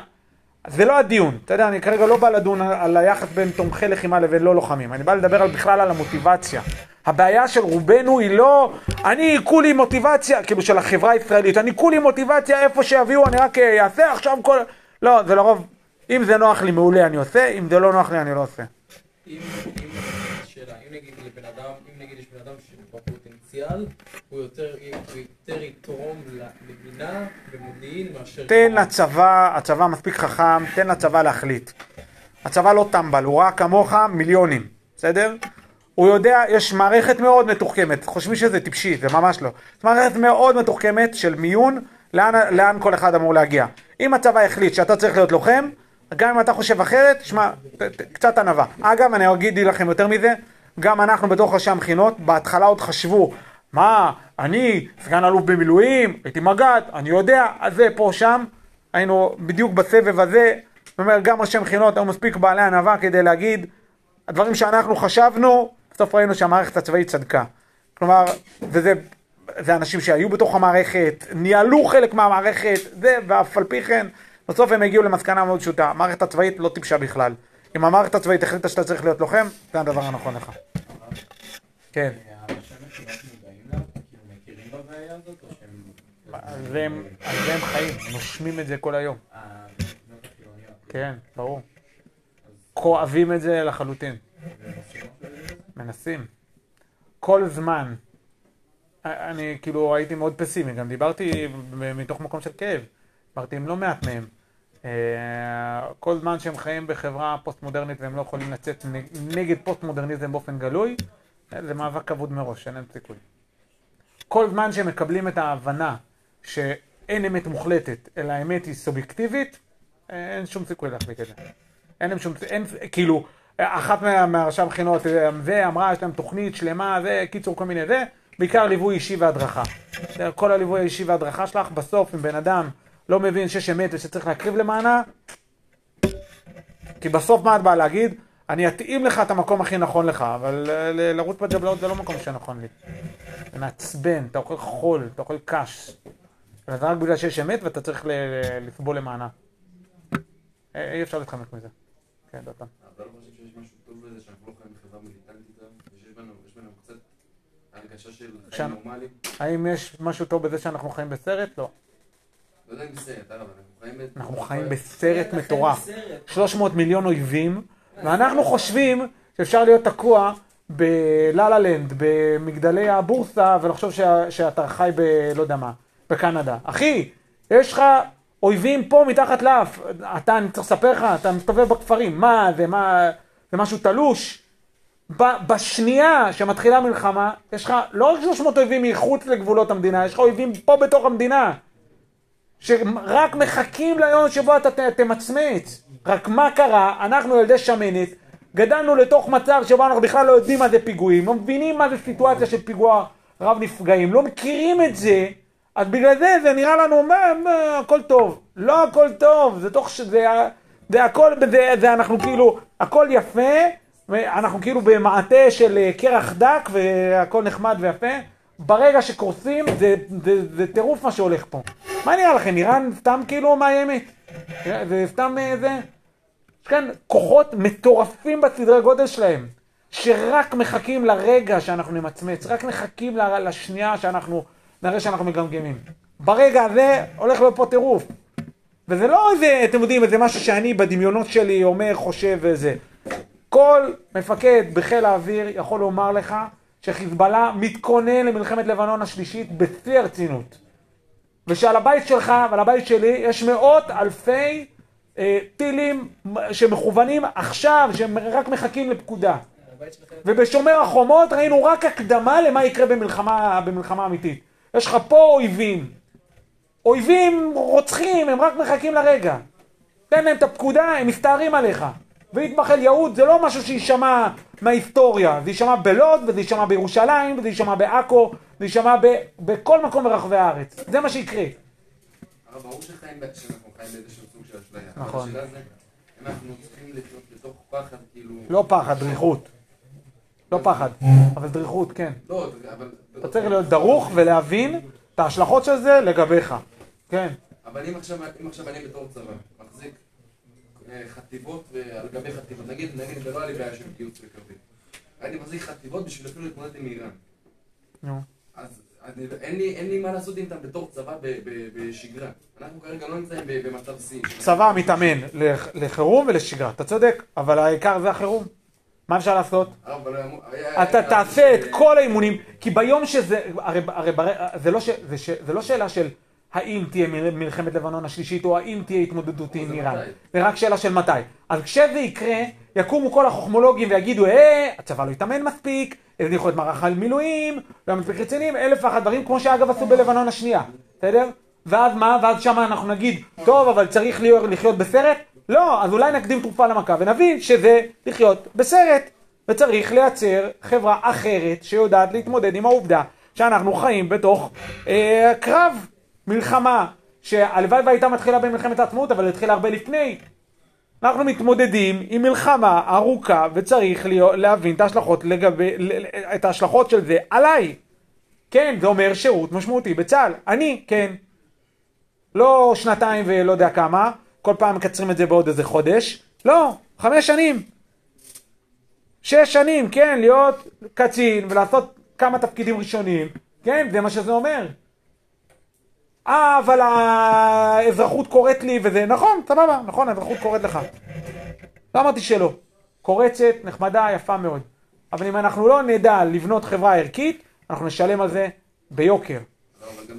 זה לא הדיון, אתה יודע, אני כרגע לא בא לדון על היחס בין תומכי לחימה לבין לא לוחמים, אני בא לדבר על, בכלל על המוטיבציה. הבעיה של רובנו היא לא, אני כולי מוטיבציה, כאילו של החברה הישראלית, אני כולי מוטיבציה איפה שיביאו, אני רק אה, אעשה עכשיו כל... לא, זה לרוב, אם זה נוח לי מעולה אני עושה, אם זה לא נוח לי אני לא עושה. אם, אם, שאלה, אם נגיד לבן אדם, אם נגיד יש בן אדם שבפוטנציאל, הוא יותר, הוא יותר יתרום למדינה במודיעין מאשר... תן לצבא, הצבא מספיק חכם, תן לצבא להחליט. הצבא לא טמבל, הוא ראה כמוך מיליונים, בסדר? הוא יודע, יש מערכת מאוד מתוחכמת, חושבים שזה טיפשי, זה ממש לא. זו מערכת מאוד מתוחכמת של מיון, לאן, לאן כל אחד אמור להגיע. אם הצבא החליט שאתה צריך להיות לוחם, גם אם אתה חושב אחרת, ת- קצת ענווה. אגב, אני אגיד לכם יותר מזה, גם אנחנו בתוך ראשי המכינות, בהתחלה עוד חשבו, מה, אני סגן אלוף במילואים, הייתי מג"ד, אני יודע, אז זה פה, שם, היינו בדיוק בסבב הזה, זאת אומרת, גם ראשי מכינות היו מספיק בעלי ענווה כדי להגיד, הדברים שאנחנו חשבנו, בסוף ראינו שהמערכת הצבאית צדקה. כלומר, וזה זה אנשים שהיו בתוך המערכת, ניהלו חלק מהמערכת, זה, ואף על פי כן, בסוף הם הגיעו למסקנה מאוד פשוטה, המערכת הצבאית לא טיפשה בכלל. אם המערכת הצבאית החליטה שאתה צריך להיות לוחם, זה הדבר הנכון לך. כן. על זה הם זה הם חיים, נושמים את זה כל היום. כן, ברור. כואבים את זה לחלוטין. מנסים. כל זמן. אני כאילו הייתי מאוד פסימי, גם דיברתי מתוך מקום של כאב. דיברתי עם לא מעט מהם. אה, כל זמן שהם חיים בחברה פוסט-מודרנית והם לא יכולים לצאת נג- נגד פוסט-מודרניזם באופן גלוי, אה, זה מאבק כבוד מראש, אין להם סיכוי. כל זמן שהם מקבלים את ההבנה שאין אמת מוחלטת, אלא האמת היא סובייקטיבית, אה, אין שום סיכוי להחזיק את זה. אין להם שום, אין, כאילו, אחת מה- מהראשי המכינות, אה, זה אמרה, יש להם תוכנית שלמה, זה, קיצור, כל מיני זה, בעיקר ליווי אישי והדרכה. זה, כל הליווי האישי וההדרכה שלך, בסוף, אם בן אדם לא מבין שיש אמת ושצריך להקריב למענה, כי בסוף מה את באה להגיד? אני אתאים לך את המקום הכי נכון לך, אבל אה, לרוץ בג'בלאות זה לא מקום שנכון לי. זה מעצבן, אתה אוכל חול, אתה אוכל קש. וזה רק בגלל שיש אמת ואתה צריך לסבול למענה. אה, אי אפשר להתחמק מזה. כן, דותן. אתה לא חושב שיש משהו טוב בזה שאנחנו לא חיים בחברה מיליטנטית גם? ושיש בנו יש בנו קצת הרגשה של שם. חיים נורמליים? האם יש משהו טוב בזה שאנחנו חיים בסרט? לא. לא יודע אם בסרט, אבל אנחנו חיים... ב- אנחנו חיים בסרט חי מטורף. בסרט. 300 מיליון אויבים, ואנחנו חושבים שאפשר להיות תקוע בלה לה לנד, במגדלי הבורסה, ולחשוב שאתה חי ב... לא יודע מה, בקנדה. אחי, יש לך אויבים פה מתחת לאף. אתה, אני צריך לספר לך, אתה מסתובב בכפרים. מה, זה מה... זה משהו תלוש? בשנייה שמתחילה מלחמה, יש לך לא רק 300 אויבים מחוץ לגבולות המדינה, יש לך אויבים פה בתוך המדינה. שרק מחכים ליום שבו אתה תמצמץ. רק מה קרה? אנחנו ילדי שמנת, גדלנו לתוך מצב שבו אנחנו בכלל לא יודעים מה זה פיגועים, לא מבינים מה זה סיטואציה של פיגוע רב נפגעים, לא מכירים את זה, אז בגלל זה זה נראה לנו, מה, מה, הכל טוב. לא הכל טוב, זה תוך שזה, זה הכל, זה, זה אנחנו כאילו, הכל יפה, אנחנו כאילו במעטה של אה, קרח דק והכל נחמד ויפה. ברגע שקורסים, זה, זה, זה טירוף מה שהולך פה. מה נראה לכם, איראן סתם כאילו מאיימת? זה סתם אה, זה? יש כאן כוחות מטורפים בסדרי גודל שלהם, שרק מחכים לרגע שאנחנו נמצמץ, רק מחכים לשנייה שאנחנו נראה שאנחנו מגמגמים. ברגע הזה הולך להיות פה טירוף. וזה לא איזה, אתם יודעים, איזה משהו שאני בדמיונות שלי אומר, חושב וזה. כל מפקד בחיל האוויר יכול לומר לך שחיזבאללה מתכונן למלחמת לבנון השלישית בשיא הרצינות. ושעל הבית שלך ועל הבית שלי יש מאות אלפי אה, טילים שמכוונים עכשיו, שהם רק מחכים לפקודה. ובשומר החומות ראינו רק הקדמה למה יקרה במלחמה, במלחמה אמיתית. יש לך פה אויבים. אויבים רוצחים, הם רק מחכים לרגע. תן להם את הפקודה, הם מסתערים עליך. ויטבח אל יהוד זה לא משהו שיישמע מההיסטוריה, זה יישמע בלוד, וזה יישמע בירושלים, וזה יישמע בעכו, זה יישמע ב- בכל מקום ברחבי הארץ. זה מה שיקרה. אבל ברור שחיים, שאנחנו חיים באיזשהו סוג של אשליה. נכון. השאלה זה, אם אנחנו צריכים לחיות בתוך פחד, כאילו... לא פחד, דריכות. לא פחד, אבל דריכות, כן. לא, אבל... אתה צריך להיות דרוך ולהבין את ההשלכות של זה לגביך. כן. אבל אם עכשיו, אם עכשיו אני בתור צבא, מחזיק חטיבות ועל גבי חטיבות, נגיד, נגיד, זה לא היה לי בעיה של גיוס בקרבי. הייתי מחזיק חטיבות בשביל אפילו להתמודד עם איראן. נו. אז אני, אין, לי, אין לי מה לעשות איתם בתור צבא ב, ב, בשגרה. אנחנו כרגע לא נמצאים במצב שיא. צבא מתאמן לח- לחירום ולשגרה, אתה צודק, אבל העיקר זה החירום. מה אפשר לעשות? היה- אתה תעשה את כל האימונים, כי ביום שזה, הרי, לא זה לא שאלה של האם תהיה מל- מלחמת לבנון השלישית או האם תהיה התמודדות עם איראן. זה רק שאלה של מתי. אז כשזה יקרה, יקומו כל החוכמולוגים ויגידו, אה, הצבא לא התאמן מספיק, הזניחו את מערך המילואים, לא היה מספיק רציניים, אלף ואחת דברים, כמו שאגב עשו בלבנון השנייה, בסדר? ואז מה? ואז שמה אנחנו נגיד, טוב, אבל צריך להיות, לחיות בסרט? לא, אז אולי נקדים תרופה למכה ונבין שזה לחיות בסרט. וצריך לייצר חברה אחרת שיודעת להתמודד עם העובדה שאנחנו חיים בתוך אה, קרב, מלחמה, שהלוואי והייתה מתחילה במלחמת העצמאות, אבל התחילה הרבה לפני. אנחנו מתמודדים עם מלחמה ארוכה וצריך להיות, להבין את ההשלכות לגבי, את ההשלכות של זה עליי. כן, זה אומר שירות משמעותי בצה"ל. אני, כן. לא שנתיים ולא יודע כמה, כל פעם מקצרים את זה בעוד איזה חודש. לא, חמש שנים. שש שנים, כן, להיות קצין ולעשות כמה תפקידים ראשונים, כן, זה מה שזה אומר. אה, אבל האזרחות קוראת לי וזה, נכון, סבבה, נכון, האזרחות קוראת לך. לא אמרתי שלא. קורצת, נחמדה, יפה מאוד. אבל אם אנחנו לא נדע לבנות חברה ערכית, אנחנו נשלם על זה ביוקר. לא, אבל גם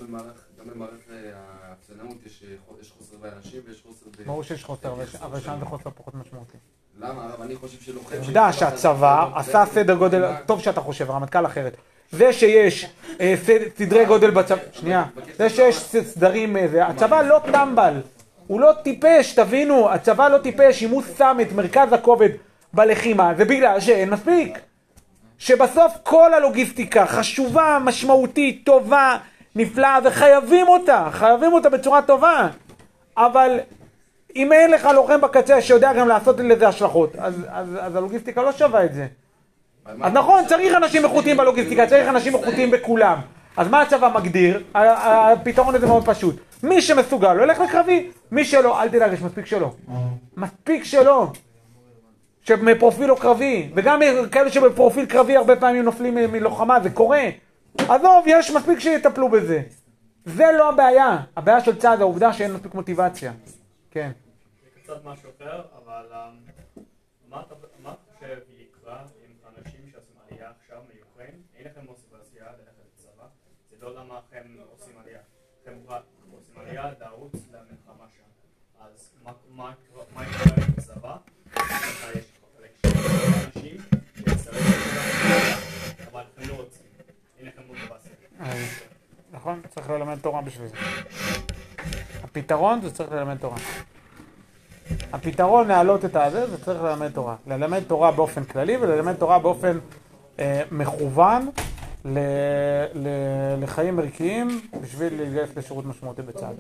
אה, האפסנאות יש, אה, חו- יש חוסר באנשים ויש חוסר ב... ברור שיש חוסר, אבל- אבל שם זה חוסר פחות משמעותי. למה? הרב, אני חושב שלוחם... עובדה שהצבא עשה סדר גודל, טוב שאתה חושב, הרמטכ"ל אחרת. זה שיש אה, סדרי גודל בצבא, שנייה, זה שיש סדרים, אה, הצבא לא טמבל, הוא לא טיפש, תבינו, הצבא לא טיפש, אם הוא שם את מרכז הכובד בלחימה, זה בגלל שאין מספיק. שבסוף כל הלוגיסטיקה חשובה, משמעותית, טובה, נפלאה, וחייבים אותה, חייבים אותה בצורה טובה. אבל אם אין לך לוחם בקצה שיודע גם לעשות לזה השלכות, אז, אז, אז הלוגיסטיקה לא שווה את זה. אז נכון, צריך אנשים איכותיים בלוגיסטיקה, צריך אנשים איכותיים בכולם. אז מה הצבא מגדיר? הפתרון הזה מאוד פשוט. מי שמסוגל, לא ילך לקרבי. מי שלא, אל תדאג, יש מספיק שלא. מספיק שלא. שמפרופיל לא קרבי. וגם כאלה שבפרופיל קרבי הרבה פעמים נופלים מלוחמה, זה קורה. עזוב, יש מספיק שיטפלו בזה. זה לא הבעיה. הבעיה של צה"ל זה העובדה שאין מספיק מוטיבציה. כן. זה קצת משהו אחר, אבל אמ, מה אתה מה אתה חושב יקרה עם אנשים שעושים עלייה עכשיו מאוקראין? אין לכם מוטיבציה ללכת לצבא, זה לא למה אתם עושים עלייה. אתם רק עושים עלייה לרוץ למלחמה שם. אז מה- מה יקרה- מה יקרה עם הצבא? לך יש אנשים שיצטרכו לעלייה, אבל אתם לא רוצים. אין לכם מוטיבציה. אז, נכון? צריך ללמד תורה בשביל זה. הפתרון זה צריך ללמד תורה. הפתרון להעלות את הזה זה צריך ללמד תורה. ללמד תורה באופן כללי וללמד תורה באופן אה, מכוון ל, ל, לחיים ערכיים בשביל להתגייס לשירות משמעותי בצה"ל.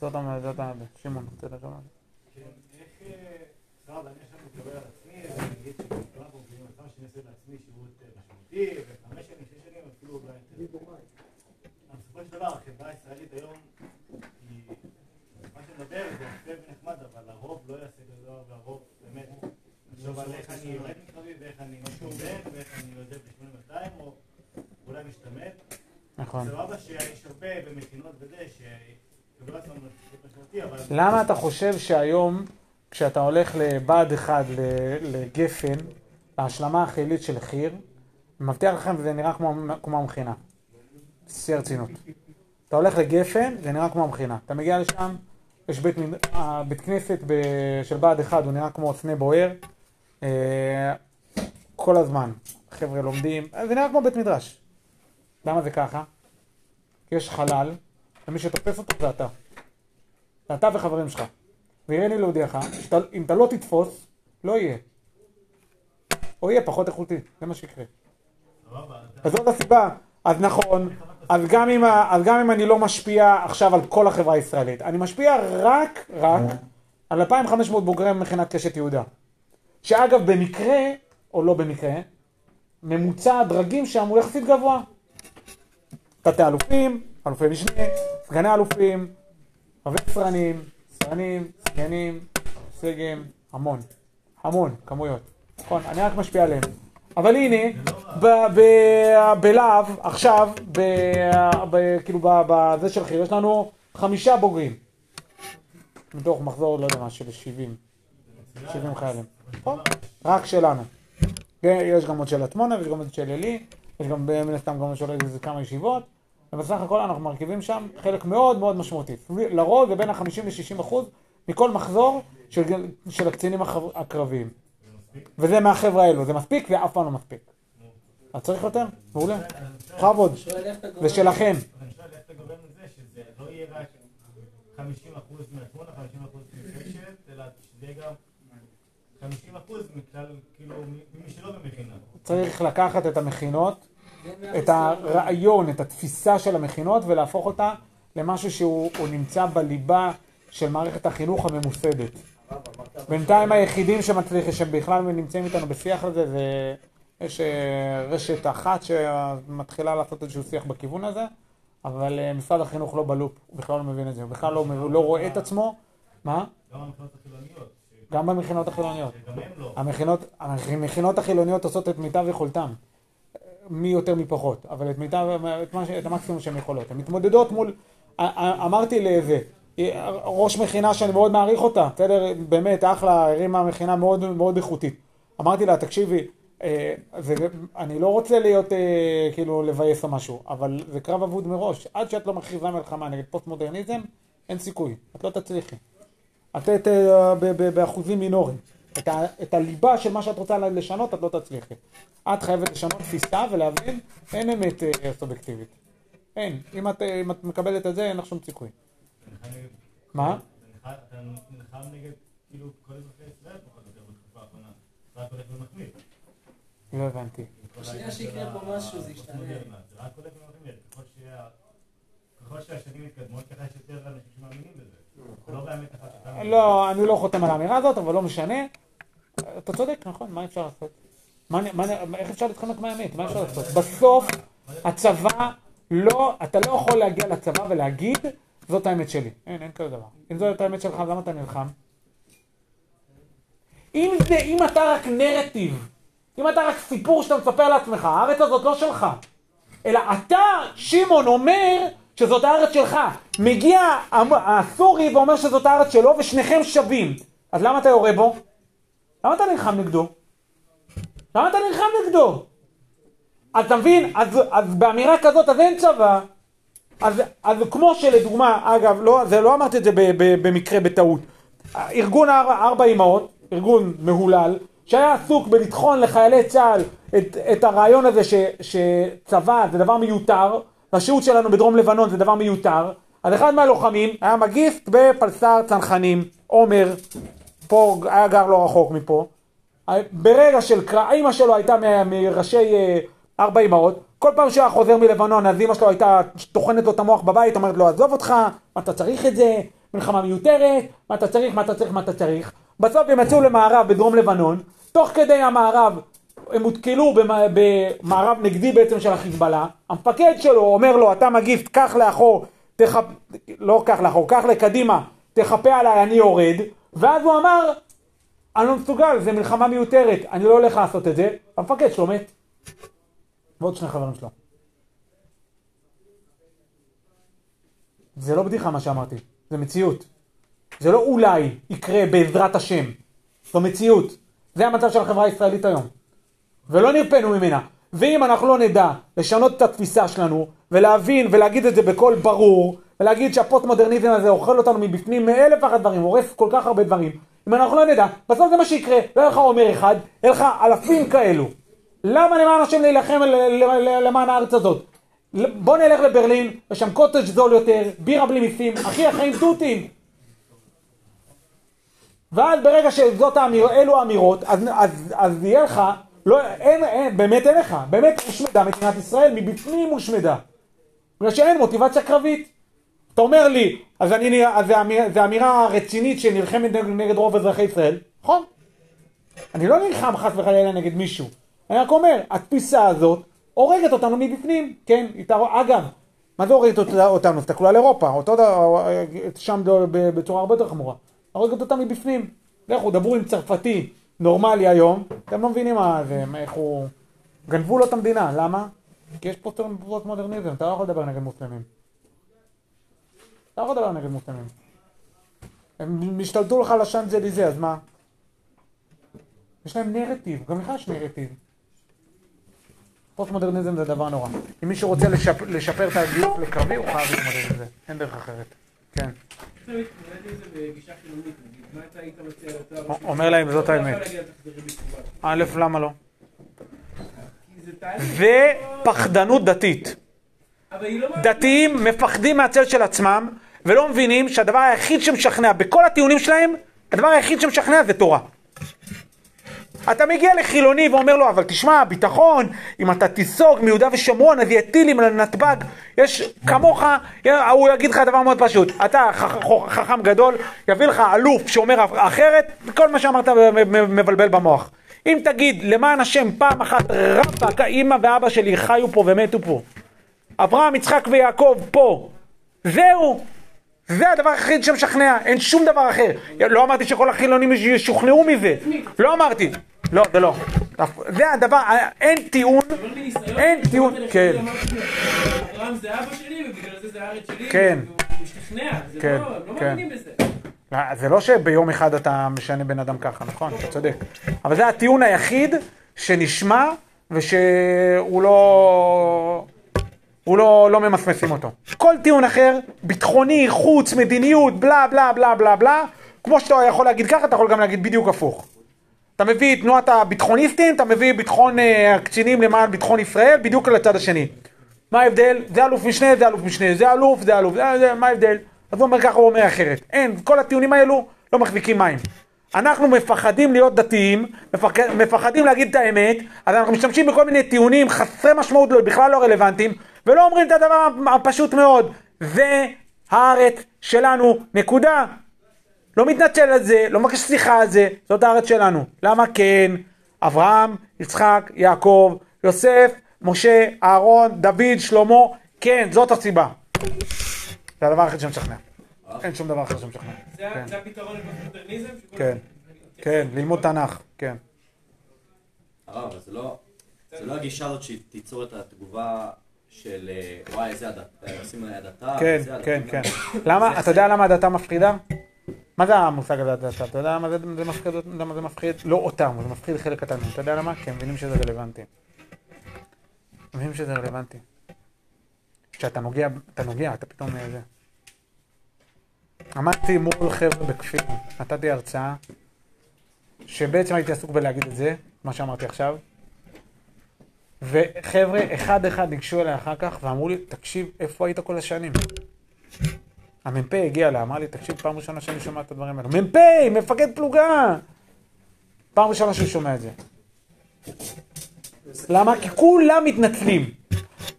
זאת המ- זאת ה... שמעון, רוצה לשאול? משהו? איך, אה, סבבה, אני עכשיו מתגבר על עצמי, ואני אגיד שכולם פה מבינים עד כמה שאני עושה לעצמי שירות אה, משמעותי, וחמש שנים, שש שנים, אפילו אולי יותר. אבל בסופו של דבר, הישראלית היום, היא, מה שנדבר זה יפה ונחמד, אבל הרוב לא יעשה דבר, והרוב באמת, לחשוב על איך אני יורד מקרבי, ואיך אני משתומם, ואיך אני יוזב ב-8200, או אולי משתמט. נכון. סבבה שיש הרבה במכינות וזה, משמעותי, אבל... למה אתה חושב שהיום, כשאתה הולך לבה"ד 1 ל- לגפן, להשלמה החילית של חי"ר, מבטיח לכם, זה נראה כמו, כמו המכינה. שיא הרצינות. אתה הולך לגפן, זה נראה כמו המכינה. אתה מגיע לשם, יש בית, אה, בית כנסת ב- של בה"ד 1, הוא נראה כמו סנה בוער. אה, כל הזמן. חבר'ה לומדים, אה, זה נראה כמו בית מדרש. למה זה ככה? יש חלל, ומי שתופס אותו זה אתה. זה אתה וחברים שלך. ויראה לי להודיעך, אם אתה לא תתפוס, לא יהיה. או יהיה פחות איכותי, זה מה שיקרה. אז זאת הסיבה. אז נכון, אז גם, אם, אז גם אם אני לא משפיע עכשיו על כל החברה הישראלית, אני משפיע רק, רק, על 2,500 בוגרי מכינת קשת יהודה. שאגב, במקרה, או לא במקרה, ממוצע הדרגים שם הוא יחסית גבוה. תתי אלופים, אלופי משנה, סגני אלופים, רבי סרנים, סרנים, סגנים, סגים, המון, המון, כמויות. נכון, אני רק משפיע עליהם. אבל הנה, ב- ב- בלהב, עכשיו, כאילו בזה של חי"ר, יש לנו חמישה בוגרים. מתוך מחזור, לא יודע מה, של 70. 70 חיילים. נכון? רק שלנו. יש גם עוד של עצמונה, ויש גם עוד של עלי, יש גם מן הסתם גם של איזה כמה ישיבות, ובסך הכל אנחנו מרכיבים שם חלק מאוד מאוד משמעותי. לרוב זה בין ה-50 ל-60 אחוז מכל מחזור של, של הקצינים הקרביים. וזה מהחבר'ה האלו, זה מספיק ואף פעם לא מספיק. אז צריך יותר? מעולה. בכבוד. זה שלכם. אז אני שואל איך אתה גורם לזה שזה יהיה רק 50% מהתמונה, 50% מקשת, אלא שזה יהיה גם 50% מכלל, ממי שלא במכינה. צריך לקחת את המכינות, את. הרעיון, את התפיסה של המכינות ולהפוך אותה למשהו שהוא הוא נמצא בליבה של מערכת החינוך הממוסדת. בינתיים היחידים שמצליחים, שבכלל נמצאים איתנו בשיח על זה, זה יש אה, רשת אחת שמתחילה לעשות איזשהו שיח בכיוון הזה, אבל אה, משרד החינוך לא בלופ, הוא בכלל לא מבין את זה, הוא בכלל לא, הוא לא רואה את עצמו. מה? גם המכינות החילוניות. גם במכינות החילוניות. שגם הם לא. המכינות, המכינות החילוניות עושות את מיטב יכולתם. מי יותר מי פחות, אבל את מיטב, את, מה, את המקסימום שהן יכולות. הן מתמודדות מול, אמרתי לאיזה, ראש מכינה שאני מאוד מעריך אותה, בסדר, באמת, אחלה, הרימה מכינה מאוד מאוד איכותית. אמרתי לה, תקשיבי, אה, זה, אני לא רוצה להיות, אה, כאילו, לבאס או משהו, אבל זה קרב אבוד מראש. עד שאת לא מכריזה מלחמה נגד פוסט מודרניזם, אין סיכוי, את לא תצליחי. את את, אה, ב- ב- באחוזים מינוריים. את, את הליבה של מה שאת רוצה לשנות, את לא תצליחי. את חייבת לשנות תפיסה ולהבין, אין אמת סובייקטיבית. אין. אם את, אם את מקבלת את זה, אין לך שום סיכוי. מה? אתה נלחם- נגד, כאילו, כל אזרחי ישראל פחות או יותר בתקופה האחרונה. רק הולך ומחמיר. לא הבנתי. בשנייה שיקרה פה משהו זה ישתנה. זה רק הולך ומחמיר. ככל שה- ככל שהשנים מתקדמות, ככה יש יותר אנשים שמאמינים בזה. לא באמת מאמין. לא, אני לא חותם על האמירה הזאת, אבל לא משנה. אתה צודק, נכון, מה אפשר לעשות? איך אפשר להתחמק מהאמת? מה אפשר לעשות? בסוף, הצבא, לא, אתה לא יכול להגיע לצבא ולהגיד, זאת האמת שלי. אין, אין כזה דבר. אם זאת האמת שלך, למה אתה נלחם? אם זה, אם אתה רק נרטיב, אם אתה רק סיפור שאתה מספר לעצמך, הארץ הזאת לא שלך. אלא אתה, שמעון, אומר שזאת הארץ שלך. מגיע הסורי ואומר שזאת הארץ שלו, ושניכם שווים. אז למה אתה יורה בו? למה אתה נלחם נגדו? למה אתה נלחם נגדו? אז אתה מבין? אז, אז באמירה כזאת אז אין צבא. אז, אז כמו שלדוגמה, אגב, לא, זה לא אמרתי את זה ב, ב, במקרה בטעות. ארגון אר- ארבע אמהות, ארגון מהולל, שהיה עסוק בלטחון לחיילי צה"ל את, את הרעיון הזה ש, שצבא זה דבר מיותר, והשהות שלנו בדרום לבנון זה דבר מיותר, אז אחד מהלוחמים היה מגיסט בפלס"ר צנחנים, עומר, פה היה גר לא רחוק מפה, ברגע של קרב, האמא שלו הייתה מראשי אה, ארבע אמהות, כל פעם שהוא היה חוזר מלבנון אז אמא שלו הייתה טוחנת לו את המוח בבית, אומרת לו עזוב אותך, מה אתה צריך את זה, מלחמה מיותרת, מה אתה צריך, מה אתה צריך, מה אתה צריך. בסוף הם יצאו למערב בדרום לבנון, תוך כדי המערב הם הותקלו במ- במערב נגדי בעצם של החיזבאללה, המפקד שלו אומר לו אתה מגיף, קח לאחור, תחפ... לא קח לאחור, קח לקדימה, תחפה עליי, אני יורד, ואז הוא אמר אני לא מסוגל, זה מלחמה מיותרת, אני לא הולך לעשות את זה. המפקד שלו מת. ועוד שני חברים שלו. זה לא בדיחה מה שאמרתי, זה מציאות. זה לא אולי יקרה בעזרת השם, זו מציאות. זה המצב של החברה הישראלית היום. ולא נרפאנו ממנה. ואם אנחנו לא נדע לשנות את התפיסה שלנו, ולהבין ולהגיד את זה בקול ברור, ולהגיד שהפוסט-מודרניזם הזה אוכל אותנו מבפנים מאלף ואחת דברים, הורס כל כך הרבה דברים, אם אנחנו לא נדע, בסוף זה מה שיקרה, לא יהיה לך אומר אחד, יהיה לך אלפים כאלו. למה למען השם להילחם למען הארץ הזאת? בוא נלך לברלין, יש שם קוטג' זול יותר, בירה בלי מיסים, אחי החיים תותים. ואז ברגע שזאת האמיר, אלו האמירות, אז, אז, אז יהיה לך, לא, אין, אין, באמת אין לך, באמת הושמדה מדינת ישראל, מבפנים הושמדה. בגלל שאין מוטיבציה קרבית. אתה אומר לי, אז, אני, אז זה, אמיר, זה אמירה רצינית שנלחמת נגד, נגד רוב אזרחי ישראל, נכון? אני לא נלחם חס וחלילה נגד מישהו. אני רק אומר, התפיסה הזאת הורגת אותנו מבפנים, כן? אגב, מה זה הורגת אותנו? תסתכלו על אירופה, אותו דבר, שם בצורה הרבה יותר חמורה. הורגת אותה מבפנים. לכו, דברו עם צרפתי נורמלי היום, אתם לא מבינים מה זה, איך הוא... גנבו לו את המדינה, למה? כי יש פוסט מודרניזם, אתה לא יכול לדבר נגד מוסלמים. אתה לא יכול לדבר נגד מוסלמים. הם השתלטו לך על השאנזליזה, אז מה? יש להם נרטיב, גם לך יש נרטיב. פוסט מודרניזם זה דבר נורא. אם מישהו רוצה לשפ... לשפר את הגיוס לקרבי, הוא חייב להתמודד עם זה. אין דרך אחרת. כן. אומר להם, זאת האמת. א', למה לא? ופחדנות דתית. דתיים מפחדים מהצל של עצמם, ולא מבינים שהדבר היחיד שמשכנע, בכל הטיעונים שלהם, הדבר היחיד שמשכנע זה תורה. אתה מגיע לחילוני ואומר לו, אבל תשמע, ביטחון, אם אתה תיסוג מיהודה ושומרון, אז יהיה טילים לנתב"ג, יש כמוך, הוא יגיד לך דבר מאוד פשוט, אתה חכ- חכם גדול, יביא לך אלוף שאומר אחרת, כל מה שאמרת מבלבל במוח. אם תגיד, למען השם, פעם אחת, רבאק, האמא ואבא שלי חיו פה ומתו פה. אברהם, יצחק ויעקב פה. זהו. זה הדבר היחיד שמשכנע, אין שום דבר אחר. לא אמרתי שכל החילונים ישוכנעו מזה. לא אמרתי. לא, זה לא. זה הדבר, אין טיעון, אין טיעון, כן. אברהם זה אבא שלי ובגלל זה זה הארץ שלי. כן. משתכנע, זה כן, לא, לא כן. מאמינים בזה. לא, זה לא שביום אחד אתה משנה בן אדם ככה, נכון? אתה צודק. אבל זה הטיעון היחיד שנשמע ושהוא לא... הוא לא, לא ממסמסים אותו. כל טיעון אחר, ביטחוני, חוץ, מדיניות, בלה בלה בלה בלה בלה, כמו שאתה יכול להגיד ככה, אתה יכול גם להגיד בדיוק הפוך. אתה מביא את תנועת הביטחוניסטים, אתה מביא ביטחון אה, הקצינים למען ביטחון ישראל, בדיוק לצד השני. מה ההבדל? זה אלוף משנה, זה אלוף משנה, זה אלוף, זה אלוף, זה, זה, מה ההבדל? אז הוא אומר ככה, הוא אומר אחרת. אין, כל הטיעונים האלו לא מחזיקים מים. אנחנו מפחדים להיות דתיים, מפח... מפחדים להגיד את האמת, אז אנחנו משתמשים בכל מיני טיעונים חסרי משמעות, לא- בכלל לא רלוונטיים, ולא אומרים את הדבר הפשוט מאוד, זה הארץ שלנו, נקודה. לא מתנצל על זה, לא מבקש סליחה על זה, זאת הארץ שלנו. למה כן? אברהם, יצחק, יעקב, יוסף, משה, אהרון, דוד, שלמה, כן, זאת הסיבה. זה הדבר היחיד שמשכנע. אין שום דבר אחר שמשכנע. זה כן. הפתרון לפוסט-מודרניזם? שכל כן, כן, ללמוד תנ"ך, כן. הרב, אבל זה לא, זה לא הגישה הזאת שתיצור את התגובה של אה, וואי, איזה הדתה, עושים עליה הדתה, כן, וזה הדתה. כן, כן. למה, אתה יודע למה הדתה מפחידה? מה זה המושג הזה הדתה? אתה יודע למה זה זה מפחיד? למה זה מפחיד? לא אותם, זה מפחיד חלק קטן. אתה יודע למה? כי הם מבינים שזה רלוונטי. מבינים שזה רלוונטי. כשאתה נוגע, אתה נוגע, אתה פתאום זה. עמדתי מול חבר'ה בכפיר, נתתי הרצאה, שבעצם הייתי עסוק בלהגיד את זה, מה שאמרתי עכשיו, וחבר'ה, אחד אחד ניגשו אליי אחר כך ואמרו לי, תקשיב, איפה היית כל השנים? המ"פ הגיע אליי, אמר לי, תקשיב, פעם ראשונה שאני שומע את הדברים האלה. מ"פ, מפקד פלוגה! פעם ראשונה שהוא שומע את זה. למה? כי כולם מתנצלים.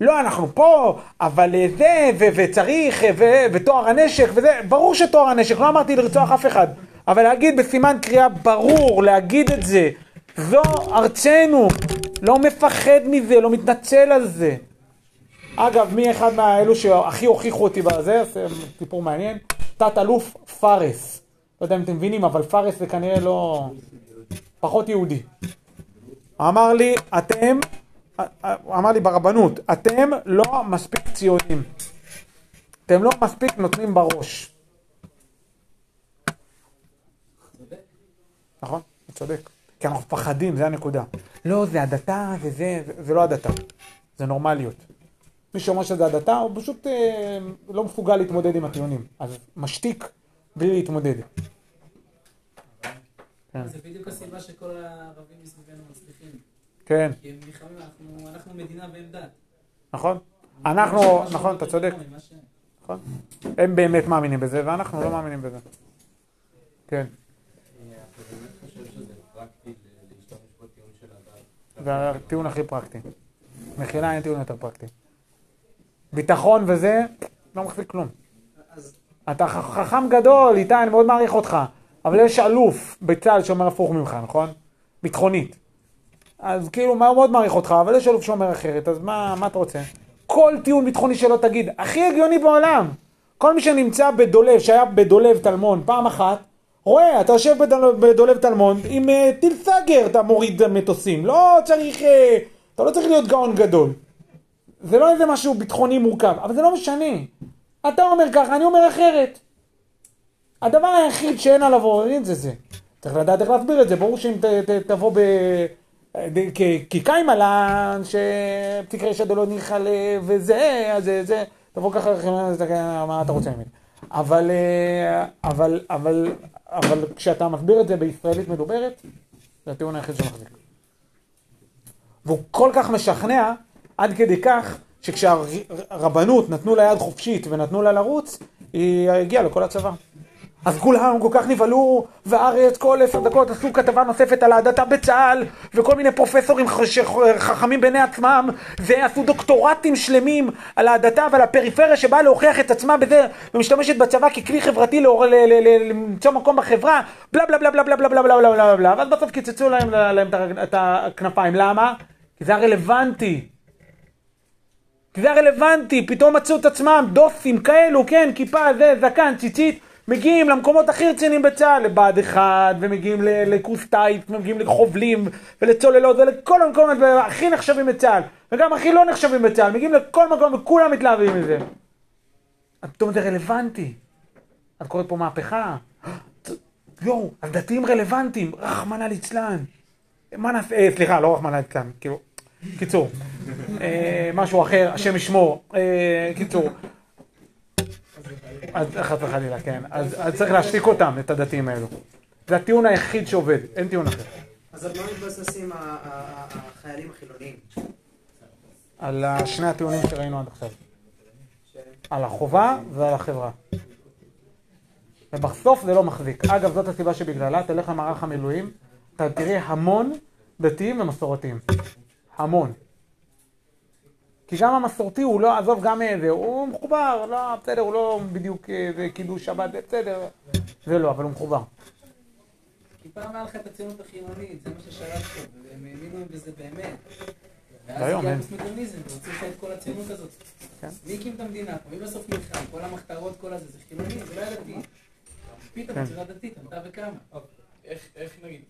לא, אנחנו פה, אבל אה, זה, ו- וצריך, אה, ו- וטוהר הנשק, וזה, ברור שטוהר הנשק, לא אמרתי לרצוח אף אחד, אבל להגיד בסימן קריאה ברור, להגיד את זה, זו ארצנו, לא מפחד מזה, לא מתנצל על זה. אגב, מי אחד מהאלו שהכי הוכיחו אותי בזה, זה סיפור מעניין, תת-אלוף פארס. לא יודע אם אתם מבינים, אבל פארס זה כנראה לא... פחות יהודי. אמר לי, אתם, אמר לי ברבנות, אתם לא מספיק ציונים. אתם לא מספיק נותנים בראש. נכון, הוא צודק. כי אנחנו מפחדים, זה הנקודה. לא, זה הדתה, זה זה, זה, לא הדתה. זה נורמליות. מי שאומר שזה הדתה, הוא פשוט אה, לא מסוגל להתמודד עם הטיעונים. אז משתיק בלי להתמודד. כן. זה בדיוק הסיבה שכל הערבים מסביבנו. כן, כי הם נלחמים, אנחנו- אנחנו מדינה והם דת. נכון? אנחנו, נכון, אתה צודק. נכון. הם באמת מאמינים בזה, ואנחנו לא מאמינים בזה. כן? זה הטיעון הכי פרקטי. מחילה אין טיעון יותר פרקטי. ביטחון וזה, לא מחזיק כלום. אתה חכם גדול, איתי, אני מאוד מעריך אותך, אבל יש אלוף בצה"ל שאומר הפוך ממך, נכון? ביטחונית. אז כאילו, מה, הוא מאוד מעריך אותך, אבל יש אלוף שאומר אחרת, אז מה, מה אתה רוצה? כל טיעון ביטחוני שלא תגיד, הכי הגיוני בעולם. כל מי שנמצא בדולב, שהיה בדולב טלמון פעם אחת, רואה, אתה יושב בדולב, בדולב טלמון עם uh, טיל סאגר, אתה מוריד מטוסים. לא צריך, uh, אתה לא צריך להיות גאון גדול. זה לא איזה משהו ביטחוני מורכב, אבל זה לא משנה. אתה אומר ככה, אני אומר אחרת. הדבר היחיד שאין עליו עוררין זה זה. צריך לדעת איך להסביר את זה, ברור שאם ת, ת, תבוא ב... ד- כ- כקיימה לה, שתקרא שדלא ניחא. וזה, אז זה, תבוא ככה, מה אתה רוצה ממני? אבל, אה, אבל, אבל, אבל כשאתה מסביר את זה בישראלית מדוברת, זה הטיעון היחיד שמחזיק. והוא כל כך משכנע, עד כדי כך, שכשהרבנות נתנו לה יד חופשית ונתנו לה לרוץ, היא הגיעה לכל הצבא. אז כולם כל כך נבהלו, והארץ כל עשר דקות עשו כתבה נוספת על ההדתה בצה"ל, וכל מיני פרופסורים חכמים בעיני עצמם, ועשו דוקטורטים שלמים על ההדתה ועל הפריפריה שבאה להוכיח את עצמה בזה, ומשתמשת בצבא ככלי חברתי למצוא מקום בחברה, בלה בלה בלה בלה בלה בלה בלה בלה בלה בלה בלה, ואז בסוף קיצצו להם, את הכנפיים. למה? כי זה הרלוונטי. כי זה הרלוונטי, פתאום מצאו את עצמם, דוסים כאלו, כן, כיפה, זה, זקן, ציצית, מגיעים למקומות הכי רציניים בצה"ל, לבה"ד 1, ומגיעים לקורס טייפ, ומגיעים לחובלים, ולצוללות, ולכל המקומות הכי נחשבים בצה"ל, וגם הכי לא נחשבים בצה"ל, מגיעים לכל מקום וכולם מתלהבים מזה. פתאום זה רלוונטי. את קוראת פה מהפכה? יואו, אז דתיים רלוונטיים, רחמנא ליצלן. מה נעשה, אה, סליחה, לא רחמנא ליצלן, כאילו, קיצור. אה, משהו אחר, השם ישמור. אה, קיצור. אז חס וחלילה, כן. אז צריך להשתיק אותם, את הדתיים האלו. זה הטיעון היחיד שעובד, אין טיעון אחר. אז על מה מתבססים החיילים החילוניים? על שני הטיעונים שראינו עד עכשיו. על החובה ועל החברה. ובסוף זה לא מחזיק. אגב, זאת הסיבה שבגללה תלך למערך המילואים, אתה תראה המון דתיים ומסורתיים. המון. כי גם המסורתי הוא לא, עזוב גם איזה, הוא מחובר, לא, בסדר, הוא לא בדיוק איזה קידוש שבת, זה בסדר, זה לא, אבל הוא מחובר. כי פעם היה לך את הציונות החילונית, זה מה ששלטת, והם האמינו בזה באמת. ואז הגיע אין. הפוסט-מודרניזם, והוציאו לך את כל הציונות הזאת. כן. מי הקים את המדינה? מי בסוף נלחם? כל המחתרות, כל הזה, זה חילוני, זה לא היה דתי. פתאום כן. בצורה דתית, עמדה וקמה. איך, נגיד,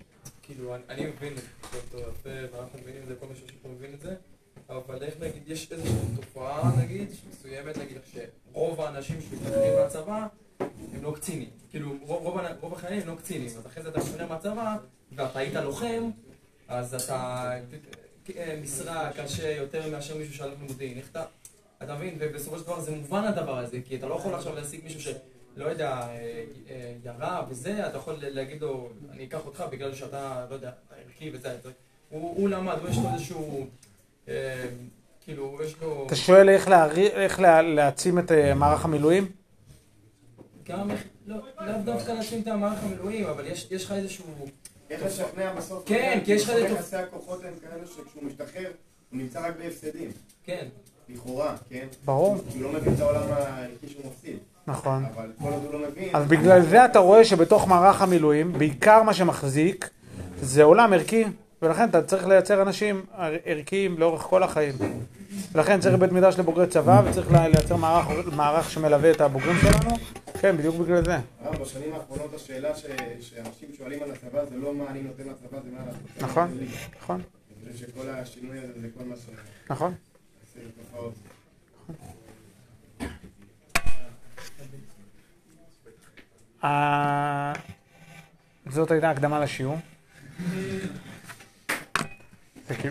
כאילו, אני, מבין יפה, ואנחנו מבינים את זה, כל מי שיושב פה מבין את זה, אבל איך נגיד, יש איזושהי תופעה, נגיד, מסוימת, נגיד, שרוב האנשים שמשתחררים מהצבא, הם לא קצינים. כאילו, רוב, רוב, רוב החיילים הם לא קצינים, אז אחרי זה אתה משתחרר מהצבא, ואתה היית לוחם, אז אתה אה, משרה קשה יותר מאשר מישהו שהלך למודיעין. איך אתה... אתה מבין? ובסופו של דבר זה מובן הדבר הזה, כי אתה לא יכול עכשיו להשיג מישהו ש... לא יודע, אה, אה, ירה וזה, אתה יכול להגיד לו, אני אקח אותך בגלל שאתה, לא יודע, ערכי וזה, הוא הוא למד, הוא יש לו איזשהו, כאילו, יש לו... אתה שואל איך להערי- איך לה- להעצים את אה, מערך המילואים? גם, איך- לא, לאו דווקא להשלים את המערך המילואים, אבל יש יש לך איזשהו... איך לשכנע בסוף? כן, כי יש לך איזה... יחסי הכוחות הם כאלה שכשהוא משתחרר, הוא נמצא רק בהפסדים. כן. לכאורה, כן? ברור. כי הוא לא מבין את העולם הערכי שהוא מפסיד. נכון. אבל כל עוד הוא לא מבין... אז בגלל זה אתה רואה שבתוך מערך המילואים, בעיקר מה שמחזיק, זה עולם ערכי, ולכן אתה צריך לייצר אנשים ער- ערכיים לאורך כל החיים. ולכן צריך בית מדרש לבוגרי צבא, וצריך לייצר מערך, מערך שמלווה את הבוגרים שלנו. כן, בדיוק בגלל זה. הרב, בשנים האחרונות השאלה ש- שאנשים שואלים על הצבא זה לא מה אני נותן לצבא, זה מה לעשות. נכון, נכון. אני חושב שכל השינוי הזה זה כל מה ש... נכון. עושה תופעות. ה- זאת הייתה הקדמה לשיעור.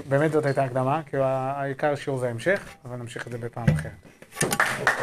באמת זאת הייתה הקדמה, כאילו, כי העיקר שיעור זה ההמשך, אבל נמשיך את זה בפעם אחרת.